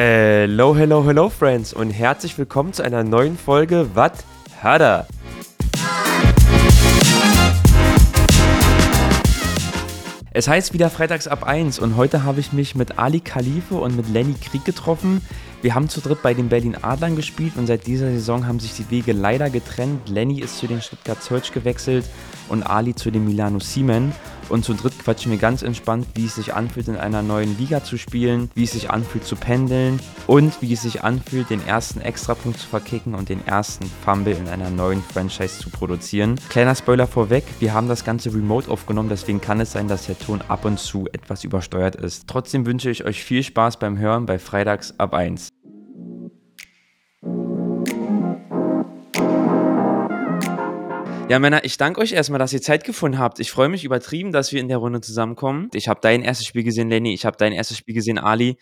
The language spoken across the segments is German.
Hello, hello, hello, Friends und herzlich willkommen zu einer neuen Folge Wat Hada. Es heißt wieder Freitags ab 1 und heute habe ich mich mit Ali Khalife und mit Lenny Krieg getroffen. Wir haben zu dritt bei den Berlin Adlern gespielt und seit dieser Saison haben sich die Wege leider getrennt. Lenny ist zu den Stuttgart Search gewechselt und Ali zu den Milano Siemen. Und zu dritt quatschen wir ganz entspannt, wie es sich anfühlt, in einer neuen Liga zu spielen, wie es sich anfühlt zu pendeln und wie es sich anfühlt, den ersten Extrapunkt zu verkicken und den ersten Fumble in einer neuen Franchise zu produzieren. Kleiner Spoiler vorweg, wir haben das Ganze remote aufgenommen, deswegen kann es sein, dass der Ton ab und zu etwas übersteuert ist. Trotzdem wünsche ich euch viel Spaß beim Hören bei Freitags ab 1. Ja, Männer, ich danke euch erstmal, dass ihr Zeit gefunden habt. Ich freue mich übertrieben, dass wir in der Runde zusammenkommen. Ich habe dein erstes Spiel gesehen, Lenny. Ich habe dein erstes Spiel gesehen, Ali.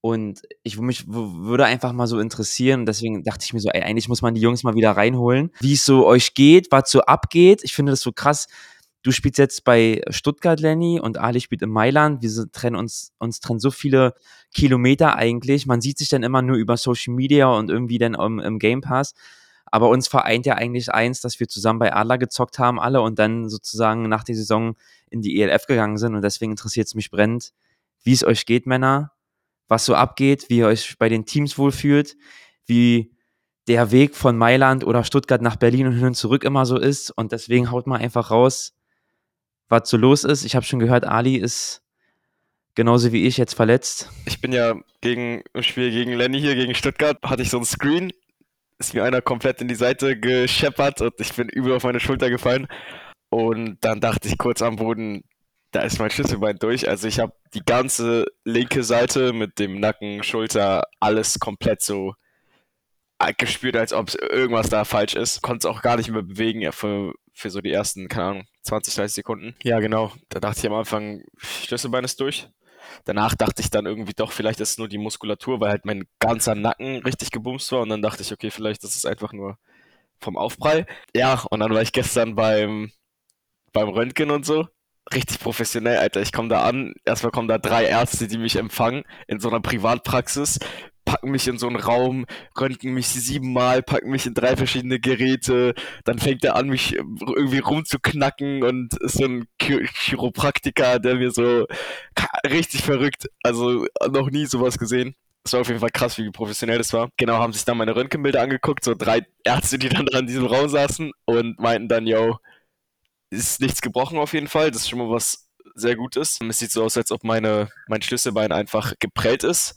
Und ich mich würde einfach mal so interessieren. Deswegen dachte ich mir so, ey, eigentlich muss man die Jungs mal wieder reinholen, wie es so euch geht, was so abgeht. Ich finde das so krass. Du spielst jetzt bei Stuttgart, Lenny, und Ali spielt in Mailand. Wir trennen uns, uns trennen so viele Kilometer eigentlich. Man sieht sich dann immer nur über Social Media und irgendwie dann im, im Game Pass. Aber uns vereint ja eigentlich eins, dass wir zusammen bei Adler gezockt haben, alle, und dann sozusagen nach der Saison in die ELF gegangen sind. Und deswegen interessiert es mich brennend, wie es euch geht, Männer, was so abgeht, wie ihr euch bei den Teams wohlfühlt, wie der Weg von Mailand oder Stuttgart nach Berlin und hin und zurück immer so ist. Und deswegen haut mal einfach raus, was so los ist. Ich habe schon gehört, Ali ist genauso wie ich jetzt verletzt. Ich bin ja gegen im Spiel gegen Lenny hier, gegen Stuttgart, hatte ich so ein Screen ist mir einer komplett in die Seite gescheppert und ich bin übel auf meine Schulter gefallen. Und dann dachte ich kurz am Boden, da ist mein Schlüsselbein durch. Also ich habe die ganze linke Seite mit dem Nacken, Schulter, alles komplett so gespürt, als ob irgendwas da falsch ist. Konnte es auch gar nicht mehr bewegen ja, für, für so die ersten, keine Ahnung, 20, 30 Sekunden. Ja, genau. Da dachte ich am Anfang, Schlüsselbein ist durch. Danach dachte ich dann irgendwie doch, vielleicht ist es nur die Muskulatur, weil halt mein ganzer Nacken richtig gebumst war. Und dann dachte ich, okay, vielleicht ist es einfach nur vom Aufprall. Ja, und dann war ich gestern beim, beim Röntgen und so. Richtig professionell, Alter. Ich komme da an. Erstmal kommen da drei Ärzte, die mich empfangen in so einer Privatpraxis packen mich in so einen Raum, röntgen mich siebenmal, packen mich in drei verschiedene Geräte, dann fängt er an, mich irgendwie rumzuknacken und ist so ein Chiropraktiker, der mir so richtig verrückt, also noch nie sowas gesehen. Es war auf jeden Fall krass, wie professionell das war. Genau, haben sich dann meine Röntgenbilder angeguckt, so drei Ärzte, die dann da in diesem Raum saßen und meinten dann, yo, ist nichts gebrochen auf jeden Fall, das ist schon mal was sehr Gutes. Es sieht so aus, als ob meine, mein Schlüsselbein einfach geprellt ist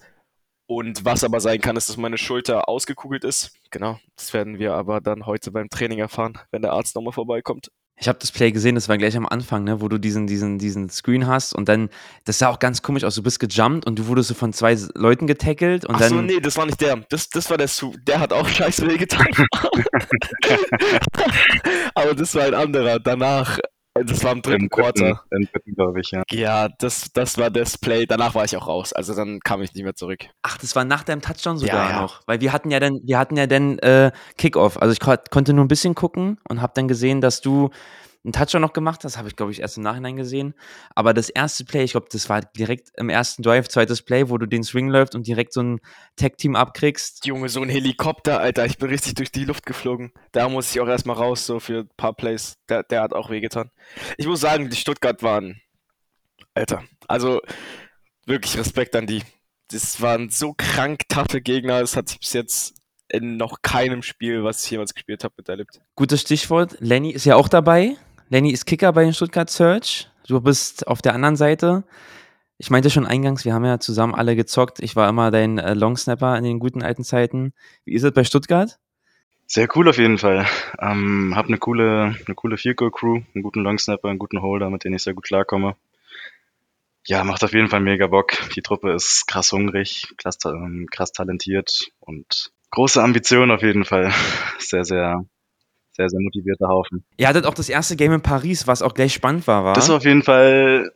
und was aber sein kann, ist, dass meine Schulter ausgekugelt ist. Genau, das werden wir aber dann heute beim Training erfahren, wenn der Arzt nochmal vorbeikommt. Ich habe das Play gesehen, das war gleich am Anfang, ne, wo du diesen, diesen, diesen Screen hast und dann, das sah auch ganz komisch aus, du bist gejumpt und du wurdest so von zwei Leuten getackelt und Ach so, nee, das war nicht der. Das, das war der Su der hat auch scheiße wehgetan. Aber das war ein anderer. Danach das war im dritten, Im Quarter. Im dritten, glaube ich, ja. Ja, das, das war das Play. Danach war ich auch raus. Also dann kam ich nicht mehr zurück. Ach, das war nach deinem Touchdown sogar ja, ja. noch. Weil wir hatten ja dann, wir hatten ja dann äh, Kickoff. Also ich konnte nur ein bisschen gucken und habe dann gesehen, dass du einen Touchdown noch gemacht hast, habe ich, glaube ich, erst im Nachhinein gesehen. Aber das erste Play, ich glaube, das war direkt im ersten Drive, zweites Play, wo du den Swing läufst und direkt so ein Tag-Team abkriegst. Junge, so ein Helikopter, Alter, ich bin richtig durch die Luft geflogen. Da muss ich auch erstmal raus, so für ein paar Plays. Der, der hat auch wehgetan. Ich muss sagen, die Stuttgart waren, Alter, also wirklich Respekt an die. Das waren so krank taffe Gegner, das hat sich bis jetzt in noch keinem Spiel, was ich jemals gespielt habe, miterlebt. Gutes Stichwort. Lenny ist ja auch dabei. Lenny ist Kicker bei den Stuttgart Search. Du bist auf der anderen Seite. Ich meinte schon eingangs, wir haben ja zusammen alle gezockt. Ich war immer dein äh, Longsnapper in den guten alten Zeiten. Wie ist es bei Stuttgart? Sehr cool auf jeden Fall. Ähm, hab eine coole, eine coole Field Goal Crew, einen guten Longsnapper, einen guten Holder, mit denen ich sehr gut klarkomme. Ja, macht auf jeden Fall mega Bock. Die Truppe ist krass hungrig, krass, ähm, krass talentiert und große Ambitionen auf jeden Fall. Sehr, sehr, sehr, sehr motivierter Haufen. Ihr hattet auch das erste Game in Paris, was auch gleich spannend war, war? Das war auf jeden Fall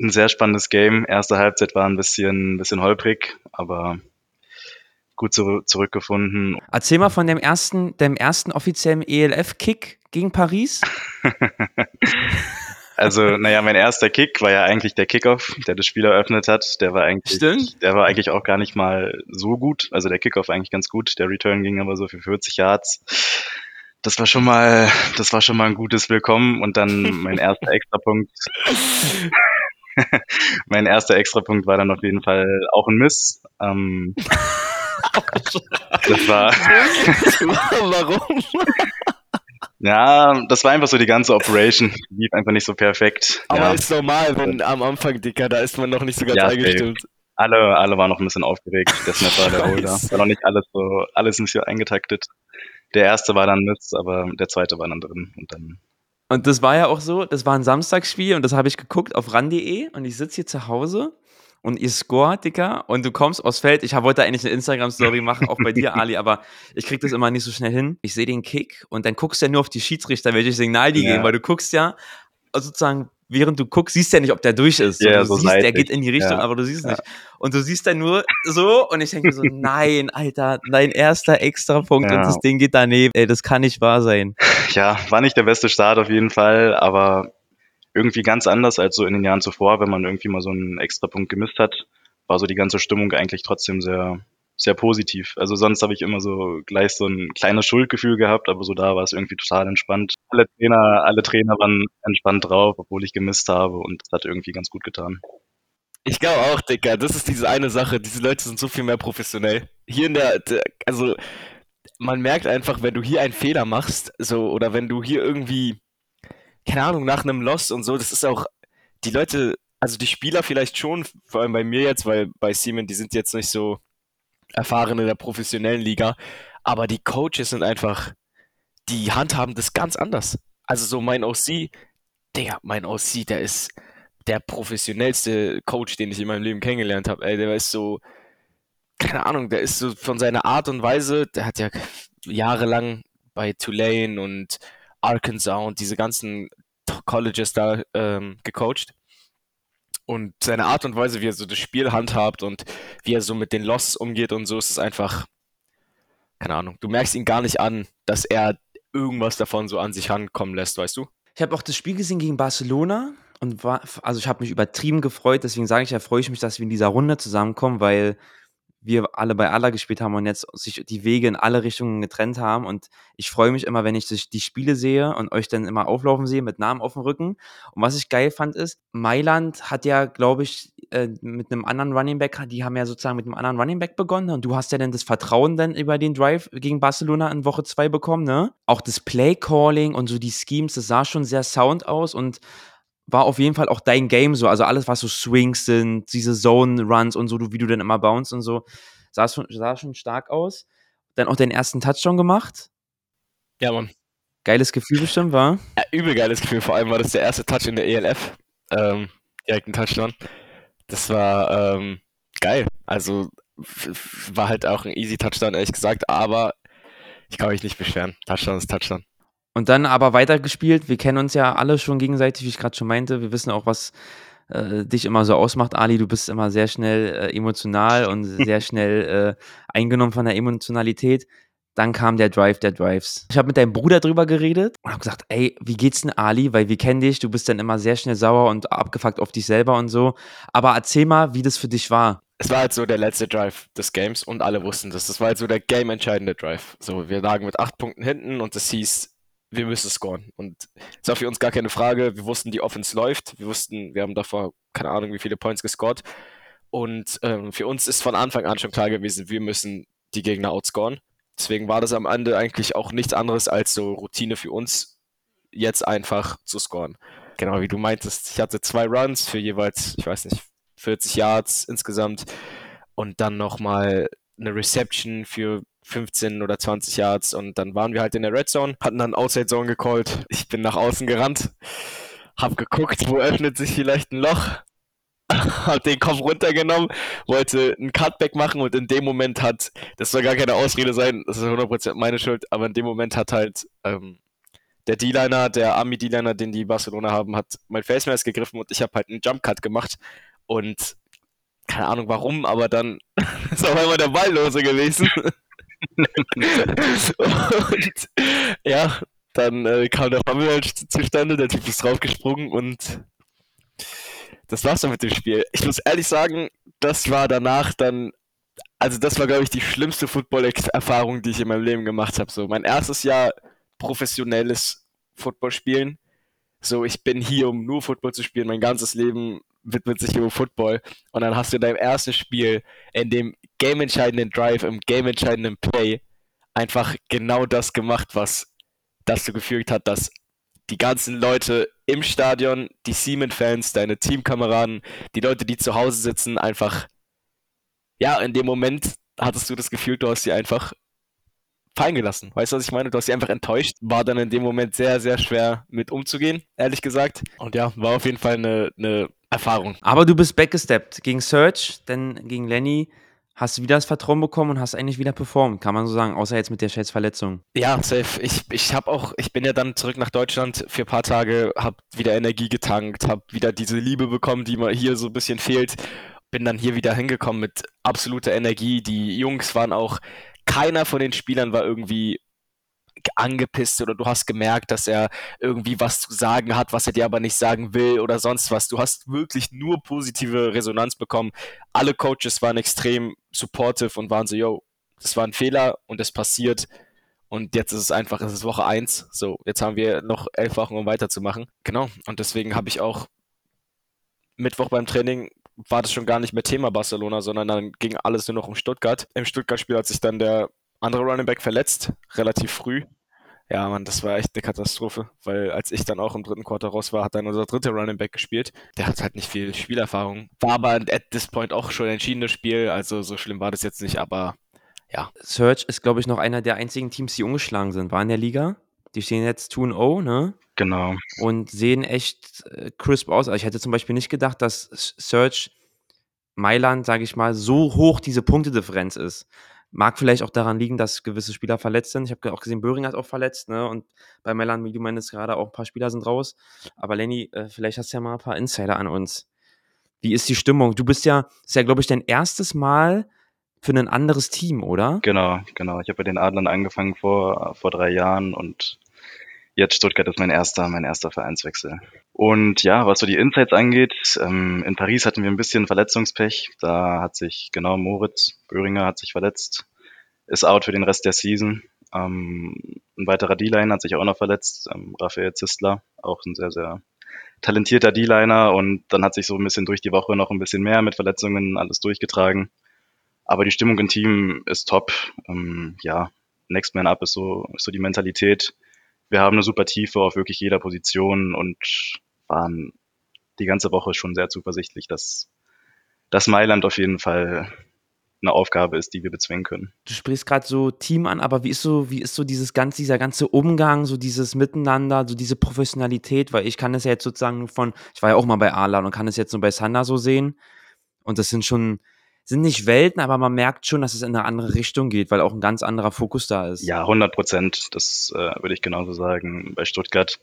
ein sehr spannendes Game. Erste Halbzeit war ein bisschen, ein bisschen holprig, aber gut zu, zurückgefunden. Erzähl mal von dem ersten, dem ersten offiziellen ELF-Kick gegen Paris. Also, naja, mein erster Kick war ja eigentlich der Kickoff, der das Spiel eröffnet hat. Der war eigentlich, Stimmt. der war eigentlich auch gar nicht mal so gut. Also der Kickoff war eigentlich ganz gut. Der Return ging aber so für 40 Yards. Das war schon mal, das war schon mal ein gutes Willkommen und dann mein erster Extrapunkt. mein erster Extrapunkt war dann auf jeden Fall auch ein Miss. Ähm, das war, Warum? ja, das war einfach so die ganze Operation. Lief einfach nicht so perfekt. Aber ja. ist normal, wenn am Anfang, Dicker, da ist man noch nicht so ganz Ja, eingestimmt. alle, alle waren noch ein bisschen aufgeregt. Der Snapper, der Holder. War noch nicht alles so, alles nicht so eingetaktet. Der erste war dann Mist, aber der zweite war dann drin. Und dann, Und das war ja auch so, das war ein Samstagsspiel und das habe ich geguckt auf ran.de und ich sitze hier zu Hause und ihr scoret, Dicker, und du kommst aufs Feld. Ich wollte eigentlich eine Instagram-Story machen, auch bei dir, Ali, aber ich krieg das immer nicht so schnell hin. Ich sehe den Kick und dann guckst du ja nur auf die Schiedsrichter, welches Signal die Ja. geben, weil du guckst ja, also sozusagen, während du guckst, siehst du ja nicht, ob der durch ist. Ja, du so siehst, der geht in die Richtung, Ja. aber du siehst Ja. nicht. Und du siehst dann nur so und ich denke mir so, nein, Alter, dein erster Extrapunkt Ja. und das Ding geht daneben. Ey, das kann nicht wahr sein. ja, war nicht der beste Start auf jeden Fall, aber irgendwie ganz anders als so in den Jahren zuvor, wenn man irgendwie mal so einen Extrapunkt gemisst hat, war so die ganze Stimmung eigentlich trotzdem sehr, sehr positiv. Also sonst habe ich immer so gleich so ein kleines Schuldgefühl gehabt, aber so da war es irgendwie total entspannt. Alle Trainer, alle Trainer waren entspannt drauf, obwohl ich gemisst habe und das hat irgendwie ganz gut getan. Ich glaube auch, Dicker, das ist diese eine Sache. Diese Leute sind so viel mehr professionell. Hier in der, der also man merkt einfach, wenn du hier einen Fehler machst, so, oder wenn du hier irgendwie, keine Ahnung, nach einem Loss und so, das ist auch, die Leute, also die Spieler vielleicht schon, vor allem bei mir jetzt, weil bei Siemens, die sind jetzt nicht so erfahren in der professionellen Liga, aber die Coaches sind einfach, die handhaben das ganz anders. Also so mein OC, der, mein OC, der ist der professionellste Coach, den ich in meinem Leben kennengelernt habe. Der ist so, keine Ahnung, der ist so von seiner Art und Weise, der hat ja jahrelang bei Tulane und Arkansas und diese ganzen Colleges da ähm, gecoacht. Und seine Art und Weise, wie er so das Spiel handhabt und wie er so mit den Losses umgeht und so, ist es einfach, keine Ahnung, du merkst ihn gar nicht an, dass er irgendwas davon so an sich rankommen lässt, weißt du? Ich habe auch das Spiel gesehen gegen Barcelona und war, also ich habe mich übertrieben gefreut, deswegen sage ich ja, freue ich mich, dass wir in dieser Runde zusammenkommen, weil wir alle bei Allah gespielt haben und jetzt sich die Wege in alle Richtungen getrennt haben und ich freue mich immer, wenn ich die Spiele sehe und euch dann immer auflaufen sehe mit Namen auf dem Rücken. Und was ich geil fand ist, Mailand hat ja, glaube ich, äh, mit einem anderen Running Back, die haben ja sozusagen mit einem anderen Running Back begonnen und du hast ja dann das Vertrauen dann über den Drive gegen Barcelona in Woche 2 bekommen, ne? Auch das Play Calling und so die Schemes, das sah schon sehr sound aus und war auf jeden Fall auch dein Game so. Also alles, was so Swings sind, diese Zone-Runs und so, du, wie du dann immer bounce und so, sah schon, sah schon stark aus. Dann auch den ersten Touchdown gemacht. Ja, Mann. Geiles Gefühl bestimmt, war. Ja, übel geiles Gefühl. Vor allem war das der erste Touch in der ELF. Ähm, direkt ein Touchdown. Das war ähm, geil. Also war halt auch ein easy Touchdown, ehrlich gesagt. Aber ich kann mich nicht beschweren. Touchdown ist Touchdown. Und dann aber weitergespielt. Wir kennen uns ja alle schon gegenseitig, wie ich gerade schon meinte. Wir wissen auch, was äh, dich immer so ausmacht, Ali. Du bist immer sehr schnell äh, emotional und sehr schnell äh, eingenommen von der Emotionalität. Dann kam der Drive der Drives. Ich habe mit deinem Bruder drüber geredet und habe gesagt, ey, wie geht's denn Ali? Weil wir kennen dich, du bist dann immer sehr schnell sauer und abgefuckt auf dich selber und so. Aber erzähl mal, wie das für dich war. Es war halt so der letzte Drive des Games und alle wussten das. Das war halt so der game-entscheidende Drive. So, wir lagen mit acht Punkten hinten und es hieß, wir müssen scoren. Und es war für uns gar keine Frage. Wir wussten, die Offense läuft. Wir wussten, wir haben davor keine Ahnung, wie viele Points gescored. Und ähm, für uns ist von Anfang an schon klar gewesen, wir müssen die Gegner outscoren. Deswegen war das am Ende eigentlich auch nichts anderes als so Routine für uns, jetzt einfach zu scoren. Genau wie du meintest, ich hatte zwei Runs für jeweils, ich weiß nicht, 40 Yards insgesamt und dann nochmal eine Reception für 15 oder 20 Yards und dann waren wir halt in der Red Zone, hatten dann Outside Zone gecallt. Ich bin nach außen gerannt, hab geguckt, wo öffnet sich vielleicht ein Loch, hab den Kopf runtergenommen, wollte einen Cutback machen und in dem Moment hat, das soll gar keine Ausrede sein, das ist 100% meine Schuld, aber in dem Moment hat halt ähm, der D-Liner, der Army D-Liner, den die Barcelona haben, hat mein Face Mask gegriffen und ich habe halt einen Jump Cut gemacht und keine Ahnung warum, aber dann ist auf einmal der Ball lose gewesen. Und ja, Dann äh, kam der Fumble zustande, der Typ ist draufgesprungen und das war's dann mit dem Spiel. Ich muss ehrlich sagen, das war danach dann, also das war, glaube ich, die schlimmste Football-Erfahrung, die ich in meinem Leben gemacht habe. So, mein erstes Jahr professionelles Football spielen. So, ich bin hier, um nur Football zu spielen. Mein ganzes Leben widmet sich über Football. Und dann hast du in deinem ersten Spiel, in dem game-entscheidenden Drive, im game-entscheidenden Play, einfach genau das gemacht, was dazu geführt hat, dass die ganzen Leute im Stadion, die Siemens-Fans, deine Teamkameraden, die Leute, die zu Hause sitzen, einfach, ja, in dem Moment hattest du das Gefühl, du hast sie einfach fallen gelassen. Weißt du, was ich meine? Du hast sie einfach enttäuscht. War dann in dem Moment sehr, sehr schwer mit umzugehen, ehrlich gesagt. Und ja, war auf jeden Fall eine, eine Erfahrung. Aber du bist backgesteppt gegen Search, denn gegen Lenny hast du wieder das Vertrauen bekommen und hast eigentlich wieder performt, kann man so sagen, außer jetzt mit der scheiß Verletzung. Ja, safe. Ich, ich habe auch, ich bin ja dann zurück nach Deutschland für ein paar Tage, habe wieder Energie getankt, habe wieder diese Liebe bekommen, die mir hier so ein bisschen fehlt. Bin dann hier wieder hingekommen mit absoluter Energie. Die Jungs waren auch, keiner von den Spielern war irgendwie angepisst oder du hast gemerkt, dass er irgendwie was zu sagen hat, was er dir aber nicht sagen will oder sonst was. Du hast wirklich nur positive Resonanz bekommen. Alle Coaches waren extrem supportive und waren so, yo, das war ein Fehler und es passiert. Und jetzt ist es einfach, es ist Woche 1. So, jetzt haben wir noch elf Wochen, um weiterzumachen. Genau. Und deswegen habe ich auch Mittwoch beim Training war das schon gar nicht mehr Thema Barcelona, sondern dann ging alles nur noch um Stuttgart. Im Stuttgart-Spiel hat sich dann der andere Running Back verletzt, relativ früh. Ja, Mann, das war echt eine Katastrophe, weil als ich dann auch im dritten Quarter raus war, hat dann unser dritter Running Back gespielt. Der hat halt nicht viel Spielerfahrung. War aber at this point auch schon ein entschiedenes Spiel, also so schlimm war das jetzt nicht, aber ja. Search ist, glaube ich, noch einer der einzigen Teams, die ungeschlagen sind. War in der Liga. Die stehen jetzt 2-0, ne? Genau. Und sehen echt äh, crisp aus. Also ich hätte zum Beispiel nicht gedacht, dass Search Mailand, sage ich mal, so hoch diese Punktedifferenz ist. Mag vielleicht auch daran liegen, dass gewisse Spieler verletzt sind. Ich habe auch gesehen, Böhring hat auch verletzt, ne? Und bei wie du meinst, gerade auch ein paar Spieler sind raus. Aber Lenny, äh, vielleicht hast du ja mal ein paar Insider an uns. Wie ist die Stimmung? Du bist ja, ist ja, glaube ich, dein erstes Mal für ein anderes Team, oder? Genau, genau. Ich habe bei den Adlern angefangen vor, vor drei Jahren und jetzt Stuttgart ist mein erster, mein erster Vereinswechsel. Und ja, was so die Insights angeht, ähm, in Paris hatten wir ein bisschen Verletzungspech. Da hat sich genau Moritz Böhringer hat sich verletzt, ist out für den Rest der Season. Ähm, ein weiterer D-Line hat sich auch noch verletzt, ähm, Raphael Zistler, auch ein sehr, sehr talentierter D-Liner. Und dann hat sich so ein bisschen durch die Woche noch ein bisschen mehr mit Verletzungen alles durchgetragen. Aber die Stimmung im Team ist top. Ähm, ja, Next Man Up ist so, ist so die Mentalität wir haben eine super Tiefe auf wirklich jeder Position und waren die ganze Woche schon sehr zuversichtlich, dass, dass Mailand auf jeden Fall eine Aufgabe ist, die wir bezwingen können. Du sprichst gerade so Team an, aber wie ist so, wie ist so dieses ganze, dieser ganze Umgang, so dieses Miteinander, so diese Professionalität, weil ich kann es ja jetzt sozusagen von, ich war ja auch mal bei Arlan und kann es jetzt nur bei Sander so sehen. Und das sind schon, sind nicht Welten, aber man merkt schon, dass es in eine andere Richtung geht, weil auch ein ganz anderer Fokus da ist. Ja, 100 Prozent. Das äh, würde ich genauso sagen. Bei Stuttgart,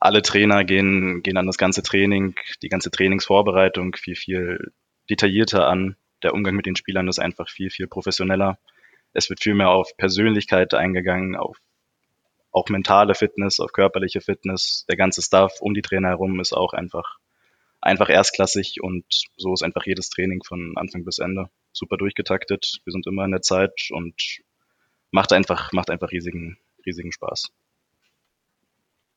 alle Trainer gehen, gehen an das ganze Training, die ganze Trainingsvorbereitung viel, viel detaillierter an. Der Umgang mit den Spielern ist einfach viel, viel professioneller. Es wird viel mehr auf Persönlichkeit eingegangen, auf auch mentale Fitness, auf körperliche Fitness. Der ganze Staff um die Trainer herum ist auch einfach einfach erstklassig und so ist einfach jedes Training von Anfang bis Ende super durchgetaktet. Wir sind immer in der Zeit und macht einfach, macht einfach riesigen, riesigen Spaß.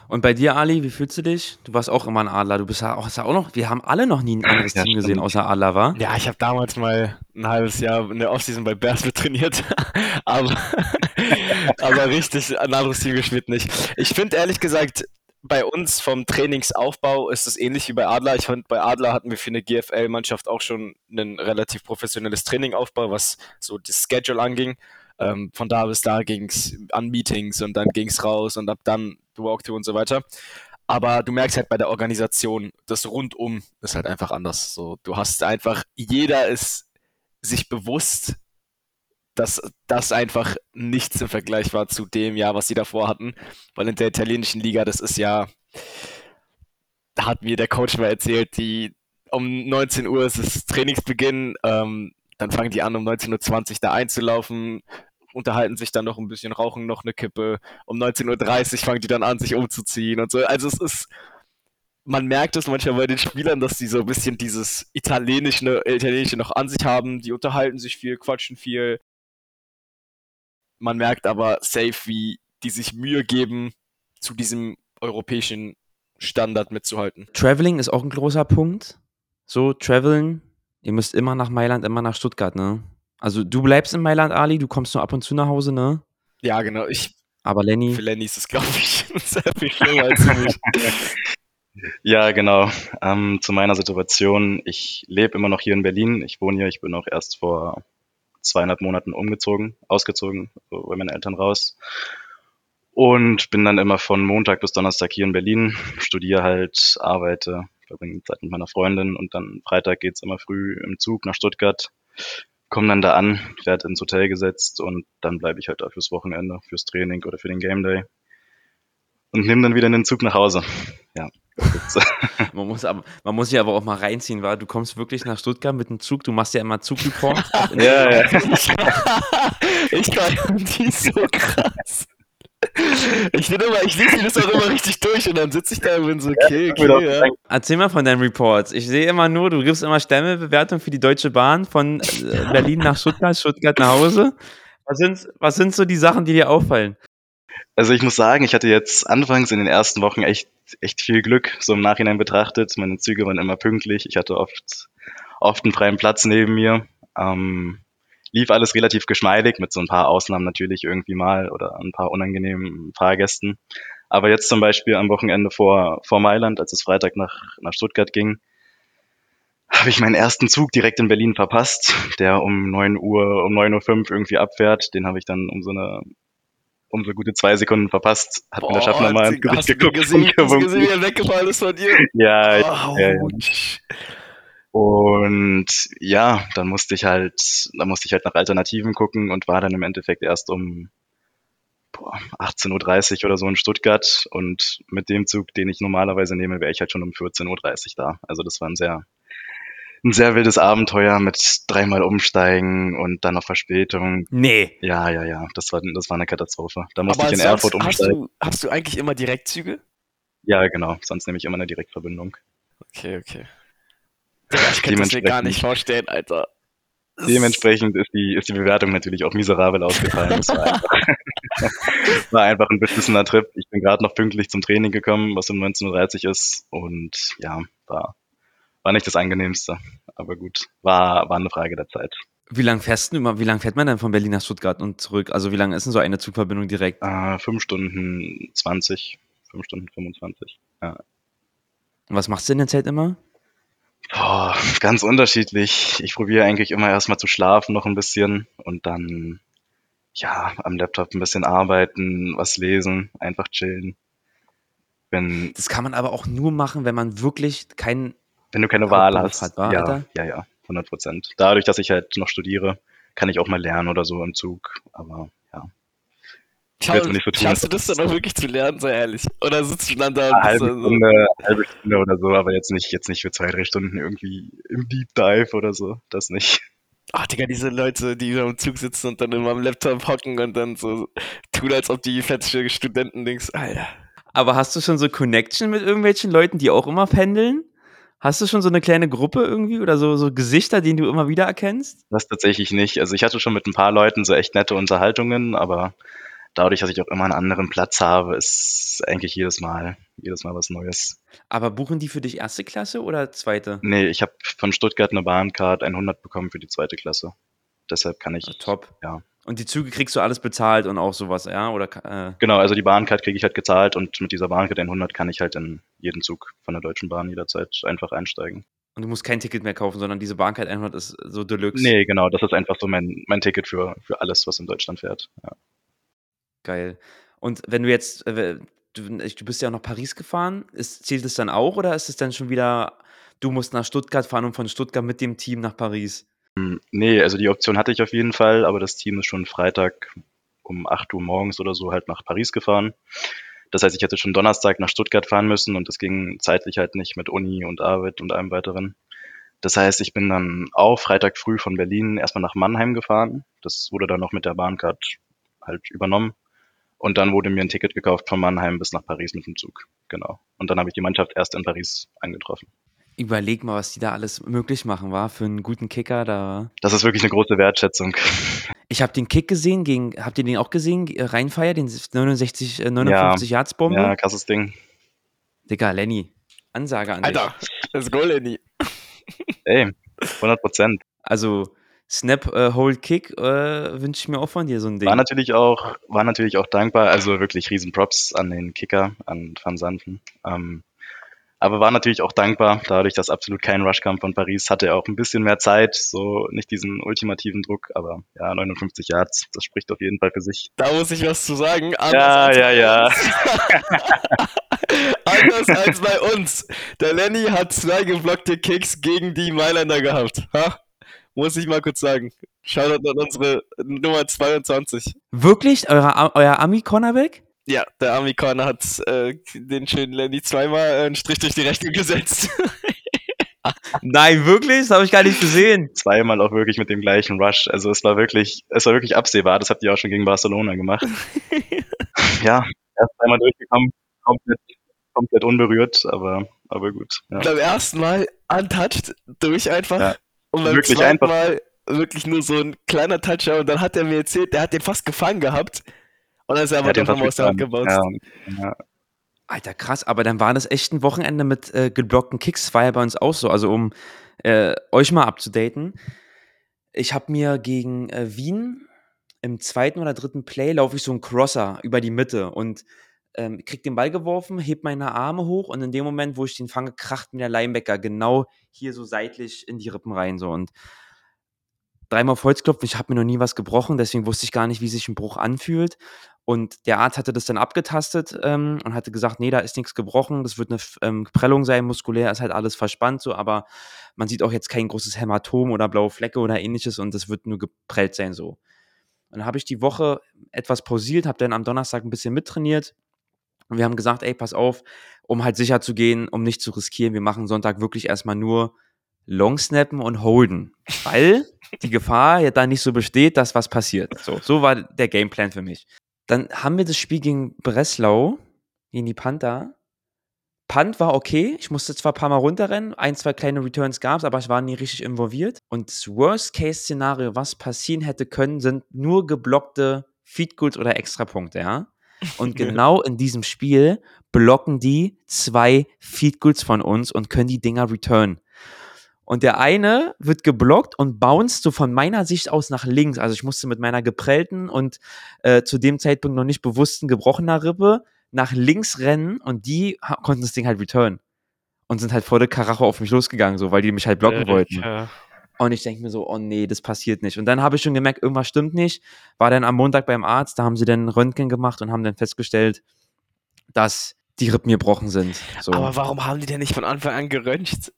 Und bei dir, Ali, wie fühlst du dich? Du warst auch immer ein Adler. Du bist ja auch, auch noch, wir haben alle noch nie ein anderes ja, Team stimmt. gesehen, außer Adler, war? Ja, ich habe damals mal ein halbes Jahr in der Offseason bei Bears trainiert, aber, aber richtig ein anderes Team gespielt nicht. Ich finde ehrlich gesagt, bei uns vom Trainingsaufbau ist es ähnlich wie bei Adler. Ich fand, bei Adler hatten wir für eine GFL-Mannschaft auch schon ein relativ professionelles Training aufbau, was so das Schedule anging. Ähm, von da bis da ging es an Meetings und dann ging es raus und ab dann Walkthrough und so weiter. Aber du merkst halt bei der Organisation, das Rundum ist halt einfach anders. So, du hast einfach, jeder ist sich bewusst, dass das einfach nichts im Vergleich war zu dem Jahr, was sie davor hatten. Weil in der italienischen Liga, das ist ja, da hat mir der Coach mal erzählt, die um 19 Uhr ist das Trainingsbeginn, ähm, dann fangen die an, um 19.20 Uhr da einzulaufen, unterhalten sich dann noch ein bisschen, rauchen noch eine Kippe. Um 19.30 Uhr fangen die dann an, sich umzuziehen und so. Also es ist, man merkt es manchmal bei den Spielern, dass die so ein bisschen dieses Italienische, Italienische noch an sich haben. Die unterhalten sich viel, quatschen viel. Man merkt aber safe, wie die sich Mühe geben, zu diesem europäischen Standard mitzuhalten. Traveling ist auch ein großer Punkt. So, traveln, ihr müsst immer nach Mailand, immer nach Stuttgart, ne? Also du bleibst in Mailand, Ali, du kommst nur ab und zu nach Hause, ne? Ja, genau. Ich, Aber Lenny, für Lenny ist es, glaube ich, sehr viel schlimmer als für mich. Ja, genau. Ähm, zu meiner Situation. Ich lebe immer noch hier in Berlin. Ich wohne hier. Ich bin auch erst vor zweieinhalb Monaten umgezogen, ausgezogen, bei meinen Eltern raus. Und bin dann immer von Montag bis Donnerstag hier in Berlin, studiere halt, arbeite, verbringe Zeit mit meiner Freundin und dann Freitag geht's immer früh im Zug nach Stuttgart, komme dann da an, werde ins Hotel gesetzt und dann bleibe ich halt da fürs Wochenende, fürs Training oder für den Game Day und nehme dann wieder den Zug nach Hause. Ja. man muss, aber, man muss sich aber auch mal reinziehen, weil du kommst wirklich nach Stuttgart mit dem Zug, du machst ja immer Zugreport. ja, ja. ich fand die so krass. Ich bin immer, ich lese das auch immer richtig durch und dann sitze ich da und bin so, okay, okay, ja. Erzähl mal von deinen Reports. Ich sehe immer nur, du gibst immer Stemmebewertung für die Deutsche Bahn von äh, Berlin nach Stuttgart, Stuttgart nach Hause. Was sind, was sind so die Sachen, die dir auffallen? Also ich muss sagen, ich hatte jetzt anfangs in den ersten Wochen echt, echt viel Glück, so im Nachhinein betrachtet. Meine Züge waren immer pünktlich. Ich hatte oft, oft einen freien Platz neben mir. Ähm, lief alles relativ geschmeidig, mit so ein paar Ausnahmen natürlich irgendwie mal oder ein paar unangenehmen Fahrgästen. Aber jetzt zum Beispiel am Wochenende vor, vor Mailand, als es Freitag nach, nach Stuttgart ging, habe ich meinen ersten Zug direkt in Berlin verpasst, der um 9 Uhr, um 9.05 Uhr irgendwie abfährt. Den habe ich dann um so eine um so gute zwei Sekunden verpasst. Hat mir der Schaffner mal ins Gesicht hast du geguckt gesehen, und hast du gewunken. gesehen, wie er weggefallen ist von dir? Ja, Oh, ja, ja. ouch. Und ja, dann musste ich halt, dann musste ich halt nach Alternativen gucken und war dann im Endeffekt erst um boah, 18.30 Uhr oder so in Stuttgart. Und mit dem Zug, den ich normalerweise nehme, wäre ich halt schon um 14.30 Uhr da. Also das war ein sehr, ein sehr wildes Abenteuer mit dreimal umsteigen und dann noch Verspätung. Nee. Ja, ja, ja, das war, das war eine Katastrophe. Da musste Aber ich in sonst Erfurt hast umsteigen. du, hast du eigentlich immer Direktzüge? Ja, genau. Sonst nehme ich immer eine Direktverbindung. Okay, okay. Digga, ich könnte es mir gar nicht vorstellen, Alter. Das- Dementsprechend ist die, ist die Bewertung natürlich auch miserabel ausgefallen. Das war einfach, war einfach ein beschissener Trip. Ich bin gerade noch pünktlich zum Training gekommen, was um 19.30 Uhr ist. Und ja, war, war nicht das angenehmste. Aber gut, war, war eine Frage der Zeit. Wie lang fährst du immer, wie lang fährt man denn von Berlin nach Stuttgart und zurück? Also wie lange ist denn so eine Zugverbindung direkt? Äh, 5 Stunden 20, 5 Stunden 25. Und was machst du in der Zeit immer? Boah, ganz unterschiedlich. Ich probiere eigentlich immer erstmal zu schlafen noch ein bisschen und dann ja, am Laptop ein bisschen arbeiten, was lesen, einfach chillen. Wenn, Das kann man aber auch nur machen, wenn man wirklich keinen. Wenn du keine Wahl hast. hat, wa, ja, Alter? ja, ja, 100 Prozent. Dadurch, dass ich halt noch studiere, kann ich auch mal lernen oder so im Zug. Aber ja, nicht so tun, schaffst du das dann auch wirklich zu lernen, sei ehrlich? Oder sitzt du dann da eine halbe so, Stunde, halbe Stunde oder so, aber jetzt nicht, jetzt nicht für zwei, drei Stunden irgendwie im Deep Dive oder so. Das nicht. ach Digga, diese Leute, die da im Zug sitzen und dann immer am Laptop hocken und dann so tun, als ob die fette Studenten denkst, Alter. Aber hast du schon so Connection mit irgendwelchen Leuten, die auch immer pendeln? Hast du schon so eine kleine Gruppe irgendwie oder so, so Gesichter, die du immer wieder erkennst? Das tatsächlich nicht. Also ich hatte schon mit ein paar Leuten so echt nette Unterhaltungen, aber dadurch, dass ich auch immer einen anderen Platz habe, ist eigentlich jedes Mal, jedes Mal was Neues. Aber buchen die für dich erste Klasse oder zweite? Nee, ich habe von Stuttgart eine Bahncard 100 bekommen für die zweite Klasse. Deshalb kann ich, Ja, top. ja. Und die Züge kriegst du alles bezahlt und auch sowas, ja? Oder äh, Genau, also die Bahncard kriege ich halt gezahlt und mit dieser Bahncard 100 kann ich halt in jeden Zug von der Deutschen Bahn jederzeit einfach einsteigen. und du musst kein Ticket mehr kaufen, sondern diese Bahncard 100 ist so Deluxe. Nee, genau, das ist einfach so mein, mein Ticket für, für alles, was in Deutschland fährt. Ja. Geil. Und wenn du jetzt, äh, du, du bist ja auch nach Paris gefahren, ist, zählt es dann auch oder ist es dann schon wieder, du musst nach Stuttgart fahren und von Stuttgart mit dem Team nach Paris? Nee, also die Option hatte ich auf jeden Fall, aber das Team ist schon Freitag um 8 Uhr morgens oder so halt nach Paris gefahren. Das heißt, ich hätte schon Donnerstag nach Stuttgart fahren müssen und das ging zeitlich halt nicht mit Uni und Arbeit und allem weiteren. Das heißt, ich bin dann auch Freitag früh von Berlin erstmal nach Mannheim gefahren. Das wurde dann noch mit der Bahncard halt übernommen. Und dann wurde mir ein Ticket gekauft von Mannheim bis nach Paris mit dem Zug. Genau. Und dann habe ich die Mannschaft erst in Paris angetroffen. Überleg mal, was die da alles möglich machen, war für einen guten Kicker da. Das ist wirklich eine große Wertschätzung. Ich habe den Kick gesehen gegen, habt ihr den auch gesehen? Rheinfeier, den 69, äh, 59 Yards Bombe? Ja, krasses Ding. Digga, Lenny, Ansage an dich. Alter, let's go, Lenny. Ey, 100 Prozent. Also, Snap, äh, Hold, Kick äh, wünsche ich mir auch von dir so ein Ding. War natürlich auch, war natürlich auch dankbar, also wirklich riesen Props an den Kicker, an Van Santen. Ähm, aber war natürlich auch dankbar, dadurch, dass absolut kein Rush kam von Paris, hatte er auch ein bisschen mehr Zeit, so nicht diesen ultimativen Druck, aber ja, 59 Yards, das spricht auf jeden Fall für sich. Da muss ich was zu sagen. Ja, ja, ja. Anders als bei uns. Der Lenny hat zwei geblockte Kicks gegen die Mailänder gehabt. Ha? Muss ich mal kurz sagen. Shoutout an unsere Nummer 22. Wirklich? Euer, euer Ami-Cornerback? Ja, der Army Corner hat äh, den schönen Lenny zweimal äh, einen Strich durch die Rechnung gesetzt. Nein, wirklich? Das habe ich gar nicht gesehen. Zweimal auch wirklich mit dem gleichen Rush. Also es war wirklich, es war wirklich absehbar. Das habt ihr auch schon gegen Barcelona gemacht. ja, erst einmal durchgekommen, komplett, komplett unberührt, aber, aber gut. Ja. Beim ersten Mal untouched, durch einfach. Ja. Und beim wirklich zweiten einfach. Mal wirklich nur so ein kleiner Toucher und dann hat er mir erzählt, der hat den fast gefangen gehabt. Und dann ist er aber Ja, doch nochmal aus der Hand gebaut. Ja, ja. Alter, krass, aber dann war das echt ein Wochenende mit äh, geblockten Kicks, war ja bei uns auch so. Also um äh, euch mal abzudaten. Ich habe mir gegen äh, Wien im zweiten oder dritten Play laufe ich so einen Crosser über die Mitte und ähm, krieg den Ball geworfen, heb meine Arme hoch und in dem Moment, wo ich den fange, kracht mir der Linebacker genau hier so seitlich in die Rippen rein so und dreimal auf Holz klopfen, ich habe mir noch nie was gebrochen, deswegen wusste ich gar nicht, wie sich ein Bruch anfühlt. Und der Arzt hatte das dann abgetastet ähm, und hatte gesagt, nee, da ist nichts gebrochen, das wird eine ähm, Prellung sein, muskulär ist halt alles verspannt so, aber man sieht auch jetzt kein großes Hämatom oder blaue Flecke oder ähnliches und das wird nur geprellt sein so. Und dann habe ich die Woche etwas pausiert, habe dann am Donnerstag ein bisschen mittrainiert und wir haben gesagt, ey, pass auf, um halt sicher zu gehen, um nicht zu riskieren, wir machen Sonntag wirklich erstmal nur Longsnappen und Holden, weil die Gefahr ja da nicht so besteht, dass was passiert. So, so war der Gameplan für mich. Dann haben wir das Spiel gegen Breslau, gegen die Panther. Punt war okay. Ich musste zwar ein paar Mal runterrennen, ein, zwei kleine Returns gab es, aber ich war nie richtig involviert. Und das Worst-Case-Szenario, was passieren hätte können, sind nur geblockte Feed Goals oder Extrapunkte, ja. Und genau in diesem Spiel blocken die zwei Feed Goals von uns und können die Dinger returnen. Und der eine wird geblockt und bounced so von meiner Sicht aus nach links. Also ich musste mit meiner geprellten und äh, zu dem Zeitpunkt noch nicht bewussten gebrochener Rippe nach links rennen und die konnten das Ding halt return. Und sind halt vor der Karacho auf mich losgegangen, so, weil die mich halt blocken wollten. Ja. Und ich denke mir so, oh nee, das passiert nicht. Und dann habe ich schon gemerkt, irgendwas stimmt nicht. War dann am Montag beim Arzt, da haben sie dann Röntgen gemacht und haben dann festgestellt, dass die Rippen gebrochen sind. So. Aber warum haben die denn nicht von Anfang an geröntgt?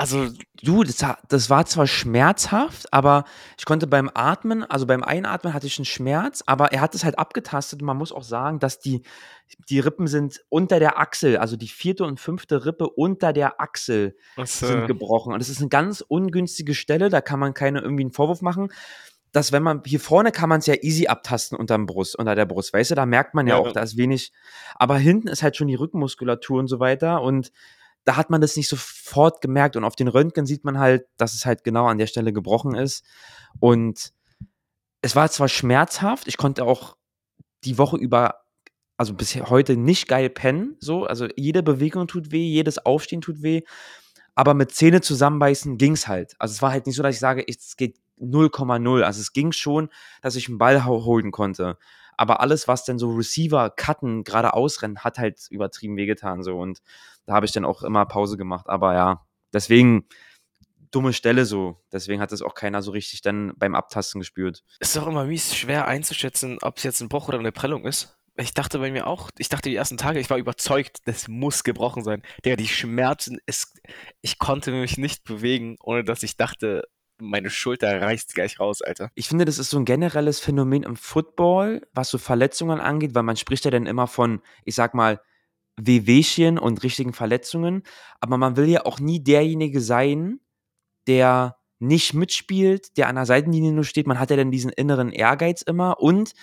Also, Du, das, das war zwar schmerzhaft, aber ich konnte beim Atmen, also beim Einatmen hatte ich einen Schmerz, aber er hat es halt abgetastet und man muss auch sagen, dass die, die Rippen sind unter der Achsel, also die vierte und fünfte Rippe unter der Achsel was, sind gebrochen. Und das ist eine ganz ungünstige Stelle, da kann man keine irgendwie einen Vorwurf machen. Dass wenn man, hier vorne kann man es ja easy abtasten unterm Brust, unter der Brust, weißt du, da merkt man ja, Ja, auch, da ist wenig, aber hinten ist halt schon die Rückenmuskulatur und so weiter und da hat man das nicht sofort gemerkt und auf den Röntgen sieht man halt, dass es halt genau an der Stelle gebrochen ist und es war zwar schmerzhaft, ich konnte auch die Woche über, also bisher heute nicht geil pennen, so, also jede Bewegung tut weh, jedes Aufstehen tut weh, aber mit Zähne zusammenbeißen ging's halt. Also es war halt nicht so, dass ich sage, es geht 0,0. Also es ging schon, dass ich einen Ball holen konnte. Aber alles, was dann so Receiver, Cutten, gerade ausrennen, hat halt übertrieben wehgetan. So. Und da habe ich dann auch immer Pause gemacht. Aber ja, deswegen dumme Stelle so. Deswegen hat das auch keiner so richtig dann beim Abtasten gespürt. ist doch immer mies schwer einzuschätzen, ob es jetzt ein Bruch oder eine Prellung ist. Ich dachte bei mir auch, ich dachte die ersten Tage, ich war überzeugt, das muss gebrochen sein. Digga, die Schmerzen, es, ich konnte mich nicht bewegen, ohne dass ich dachte, meine Schulter reißt gleich raus, Alter. Ich finde, das ist so ein generelles Phänomen im Football, was so Verletzungen angeht, weil man spricht ja dann immer von, ich sag mal, Wehwehchen und richtigen Verletzungen. Aber man will ja auch nie derjenige sein, der nicht mitspielt, der an der Seitenlinie nur steht. Man hat ja dann diesen inneren Ehrgeiz immer und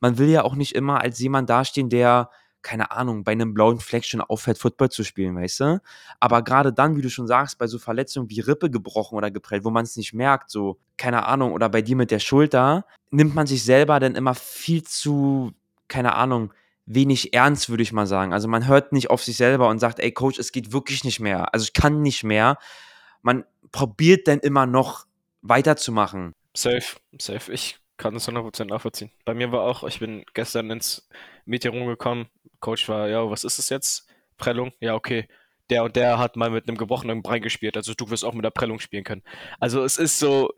man will ja auch nicht immer als jemand dastehen, der keine Ahnung, bei einem blauen Fleck schon aufhört, Football zu spielen, weißt du? Aber gerade dann, wie du schon sagst, bei so Verletzungen wie Rippe gebrochen oder geprellt, wo man es nicht merkt, so, keine Ahnung, oder bei dir mit der Schulter, nimmt man sich selber dann immer viel zu, keine Ahnung, wenig ernst, würde ich mal sagen. Also man hört nicht auf sich selber und sagt, ey Coach, es geht wirklich nicht mehr. Also ich kann nicht mehr. Man probiert dann immer noch weiterzumachen. Safe, safe. Ich kann das 100% nachvollziehen. Bei mir war auch, ich bin gestern ins Meeting gekommen. Coach war, ja, was ist es jetzt? Prellung? Ja, okay. Der und der hat mal mit einem gebrochenen Bein gespielt, also du wirst auch mit der Prellung spielen können. Also es ist so,